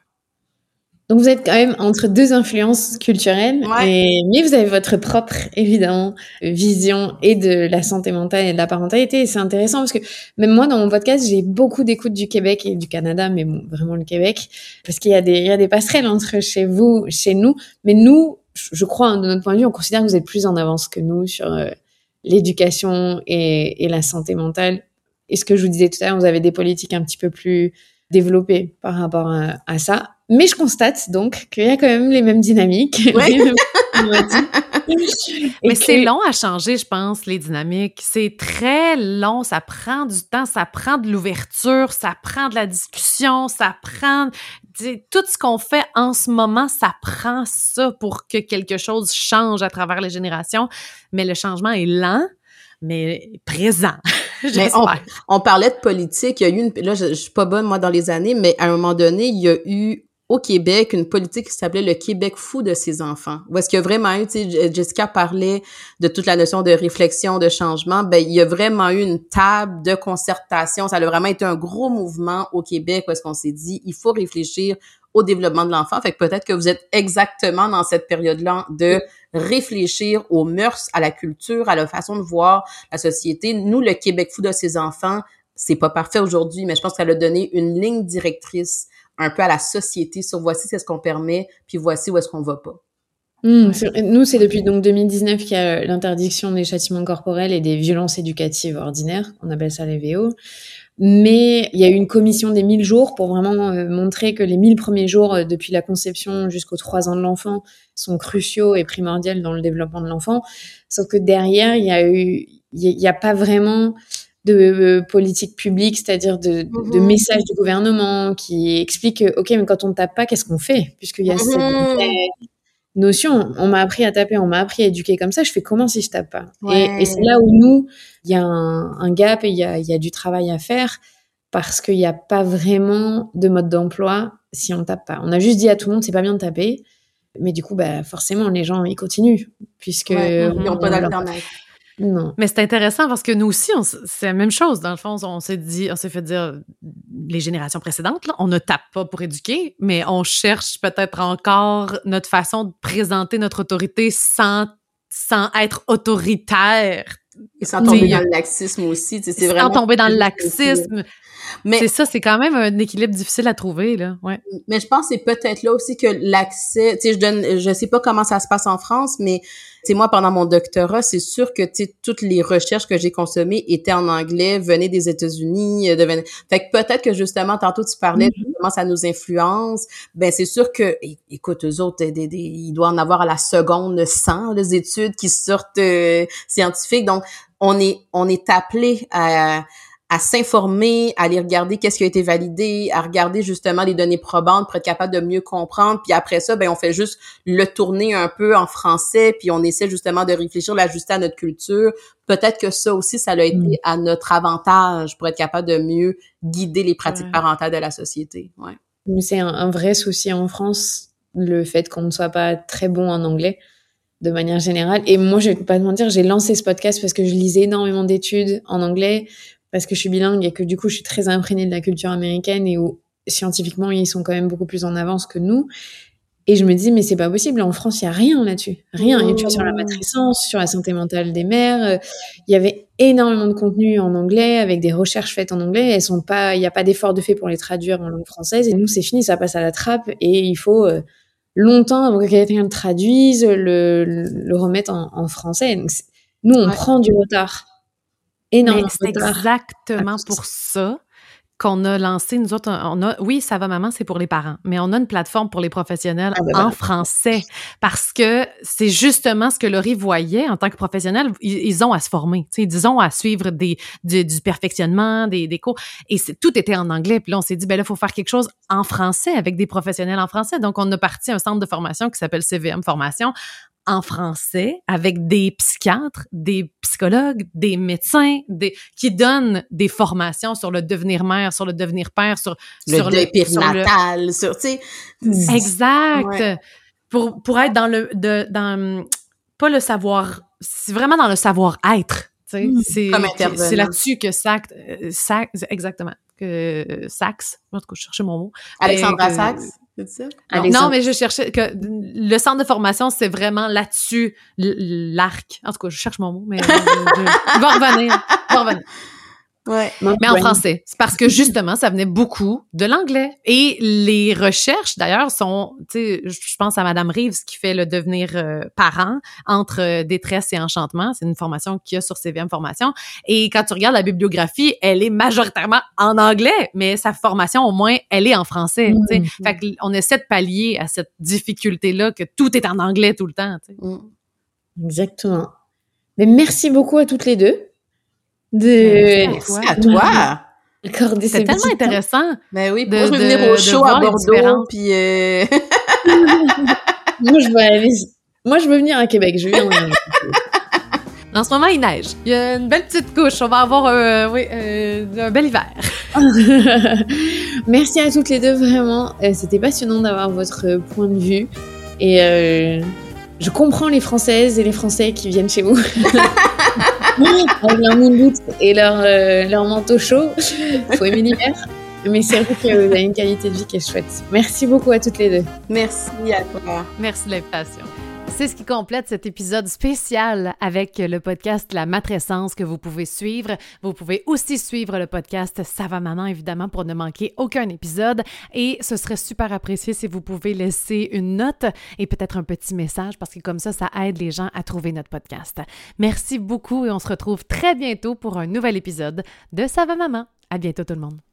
Donc vous êtes quand même entre deux influences culturelles, et, mais vous avez votre propre, évidemment, vision et de la santé mentale et de la parentalité. Et c'est intéressant parce que même moi, dans mon podcast, j'ai beaucoup d'écoute du Québec et du Canada, mais bon, vraiment le Québec, parce qu'il y, a des, il y a des passerelles entre chez vous, chez nous. Mais nous, je crois, hein, de notre point de vue, on considère que vous êtes plus en avance que nous sur euh, l'éducation et, et la santé mentale. Et ce que je vous disais tout à l'heure, vous avez des politiques un petit peu plus développées par rapport à, à ça. Mais je constate donc qu'il y a quand même les mêmes dynamiques. Mais c'est long à changer, je pense, les dynamiques. C'est très long, ça prend du temps, ça prend de l'ouverture, ça prend de la discussion, ça prend tout ce qu'on fait en ce moment, ça prend ça pour que quelque chose change à travers les générations. Mais le changement est lent, mais présent. mais on, on, parlait de politique. Il y a eu une, là, je, je suis pas bonne moi dans les années, mais à un moment donné, il y a eu au Québec une politique qui s'appelait le Québec fou de ses enfants. Où est-ce qu'il y a vraiment eu, tu sais, Jessica parlait de toute la notion de réflexion, de changement, ben il y a vraiment eu une table de concertation. Ça a vraiment été un gros mouvement au Québec où est-ce qu'on s'est dit, il faut réfléchir au développement de l'enfant. Fait que peut-être que vous êtes exactement dans cette période-là de réfléchir aux mœurs, à la culture, à la façon de voir la société. Nous, le Québec fou de ses enfants, c'est pas parfait aujourd'hui, mais je pense qu'elle a donné une ligne directrice un peu à la société sur voici ce qu'on permet, puis voici où est-ce qu'on va pas. Hmm, nous, c'est depuis donc 2019 qu'il y a l'interdiction des châtiments corporels et des violences éducatives ordinaires, on appelle ça les VO. Mais il y a eu une commission des 1000 jours pour vraiment euh, montrer que les 1000 premiers jours euh, depuis la conception jusqu'aux 3 ans de l'enfant sont cruciaux et primordiaux dans le développement de l'enfant. Sauf que derrière, il y n'y a pas vraiment de euh, politique publique, c'est-à-dire de, de, mhm. messages du gouvernement qui expliquent, ok, mais quand on ne tape pas, qu'est-ce qu'on fait? Puisqu'il y a cette mhm. notion, on m'a appris à taper, on m'a appris à éduquer comme ça, je fais comment si je tape pas? Et, c'est là où nous, il y a un, gap et il y a, y a, du travail à faire parce qu'il n'y a pas vraiment de mode d'emploi si on tape pas. On a juste dit à tout le monde, c'est pas bien de taper. Mais du coup, bah, forcément, les gens, ils continuent, puisque... ils n'ont pas d'alternative. Non. Mais c'est intéressant parce que nous aussi, c'est la même chose. Dans le fond, on s'est dit, on s'est fait dire les générations précédentes, là, on ne tape pas pour éduquer, mais on cherche peut-être encore notre façon de présenter notre autorité sans, sans être autoritaire. Et sans tomber dans le laxisme aussi. C'est sans tomber dans le laxisme. Mais c'est ça, c'est quand même un équilibre difficile à trouver là. Ouais. Mais je pense que c'est peut-être là aussi que l'accès, tu sais, je donne, je sais pas comment ça se passe en France, mais tu moi pendant mon doctorat, c'est sûr que tu toutes les recherches que j'ai consommées étaient en anglais, venaient des États-Unis, euh, de fait que peut-être que justement tantôt tu parlais de mm-hmm. comment ça nous influence. Ben c'est sûr que, écoute, eux autres, des, des, ils doivent en avoir à la seconde 100 les études qui sortent euh, scientifiques, donc on est on est appelé à à s'informer, à aller regarder qu'est-ce qui a été validé, à regarder justement les données probantes pour être capable de mieux comprendre. Puis après ça, ben on fait juste le tourner un peu en français, puis on essaie justement de réfléchir, l'ajuster à notre culture. Peut-être que ça aussi, ça a été mm. à notre avantage pour être capable de mieux guider les pratiques parentales de la société. Ouais. Mais c'est un, vrai souci en France, le fait qu'on ne soit pas très bon en anglais de manière générale. Et moi, je vais pas te mentir, j'ai lancé ce podcast parce que je lisais énormément d'études en anglais parce que je suis bilingue et que du coup je suis très imprégnée de la culture américaine et où scientifiquement ils sont quand même beaucoup plus en avance que nous. Et je me dis mais c'est pas possible en France il y a rien là-dessus, rien. Et tu vois sur la matrescence, sur la santé mentale des mères, euh, il y avait énormément de contenu en anglais avec des recherches faites en anglais. Elles sont pas, il n'y a pas d'effort de fait pour les traduire en langue française. Et nous c'est fini, ça passe à la trappe et il faut euh, longtemps avant que quelqu'un le traduise, le, le remettre en, en français. Donc, nous on prend du retard. C'est exactement pour ça qu'on a lancé, nous autres, on a, oui, ça va maman, c'est pour les parents, mais on a une plateforme pour les professionnels ah, ben en français parce que c'est justement ce que Laurie voyait en tant que professionnel, ils, ont à se former, tu sais, ils ont à suivre des, du, perfectionnement, des, des cours, et tout était en anglais, puis là, on s'est dit, ben là, il faut faire quelque chose en français avec des professionnels en français, donc on a parti un centre de formation qui s'appelle CVM Formation en français avec des psychiatres, des psychologues, des médecins, des qui donnent des formations sur le devenir mère, sur le devenir père, sur le sur le périnatal, sur, tu sais exact pour pour être dans le de dans pas le savoir, c'est vraiment dans le savoir-être. Mmh. C'est c'est là-dessus que Sax, euh, Sax exactement que euh, Sax, en tout cas, je cherchais mon mot. Alexandra Sax? C'est ça? Non, mais je cherchais que le centre de formation, c'est vraiment là-dessus, l'arc. En tout cas, je cherche mon mot, mais je, je, va revenir. va revenir. Ouais. Mais en français. C'est parce que justement, ça venait beaucoup de l'anglais. Et les recherches, d'ailleurs, sont, tu sais, je pense à Madame Reeves qui fait le devenir euh, parent entre euh, détresse et enchantement. C'est une formation qu'il y a sur CVM Formation. Et quand tu regardes la bibliographie, elle est majoritairement en anglais, mais sa formation, au moins, elle est en français. tu sais. Mm. Fait qu'on essaie de pallier à cette difficulté-là que tout est en anglais tout le temps. Tu sais. Mm. Exactement. Mais merci beaucoup à toutes les deux de... Merci à toi. C'est tellement intéressant. Ben oui, pour de, venir au show à Bordeaux, puis... Euh... Moi, je aller... Moi, je veux venir à Québec. Je viens En ce moment, il neige. Il y a une belle petite couche. On va avoir euh, oui, euh, un bel hiver. Merci à toutes les deux, vraiment. Euh, c'était passionnant d'avoir votre point de vue. Et je comprends les Françaises et les Français qui viennent chez vous. Avec leur moon et leur, euh, leur manteau chaud. Il faut aimer l'hiver. Mais c'est vrai que vous avez une qualité de vie qui est chouette. Merci beaucoup à toutes les deux. Merci à toi. Merci de l'invitation. C'est ce qui complète cet épisode spécial avec le podcast La Matrescence que vous pouvez suivre. Vous pouvez aussi suivre le podcast Ça maman, évidemment, pour ne manquer aucun épisode. Et ce serait super apprécié si vous pouvez laisser une note et peut-être un petit message parce que comme ça, ça aide les gens à trouver notre podcast. Merci beaucoup et on se retrouve très bientôt pour un nouvel épisode de Ça maman. À bientôt tout le monde.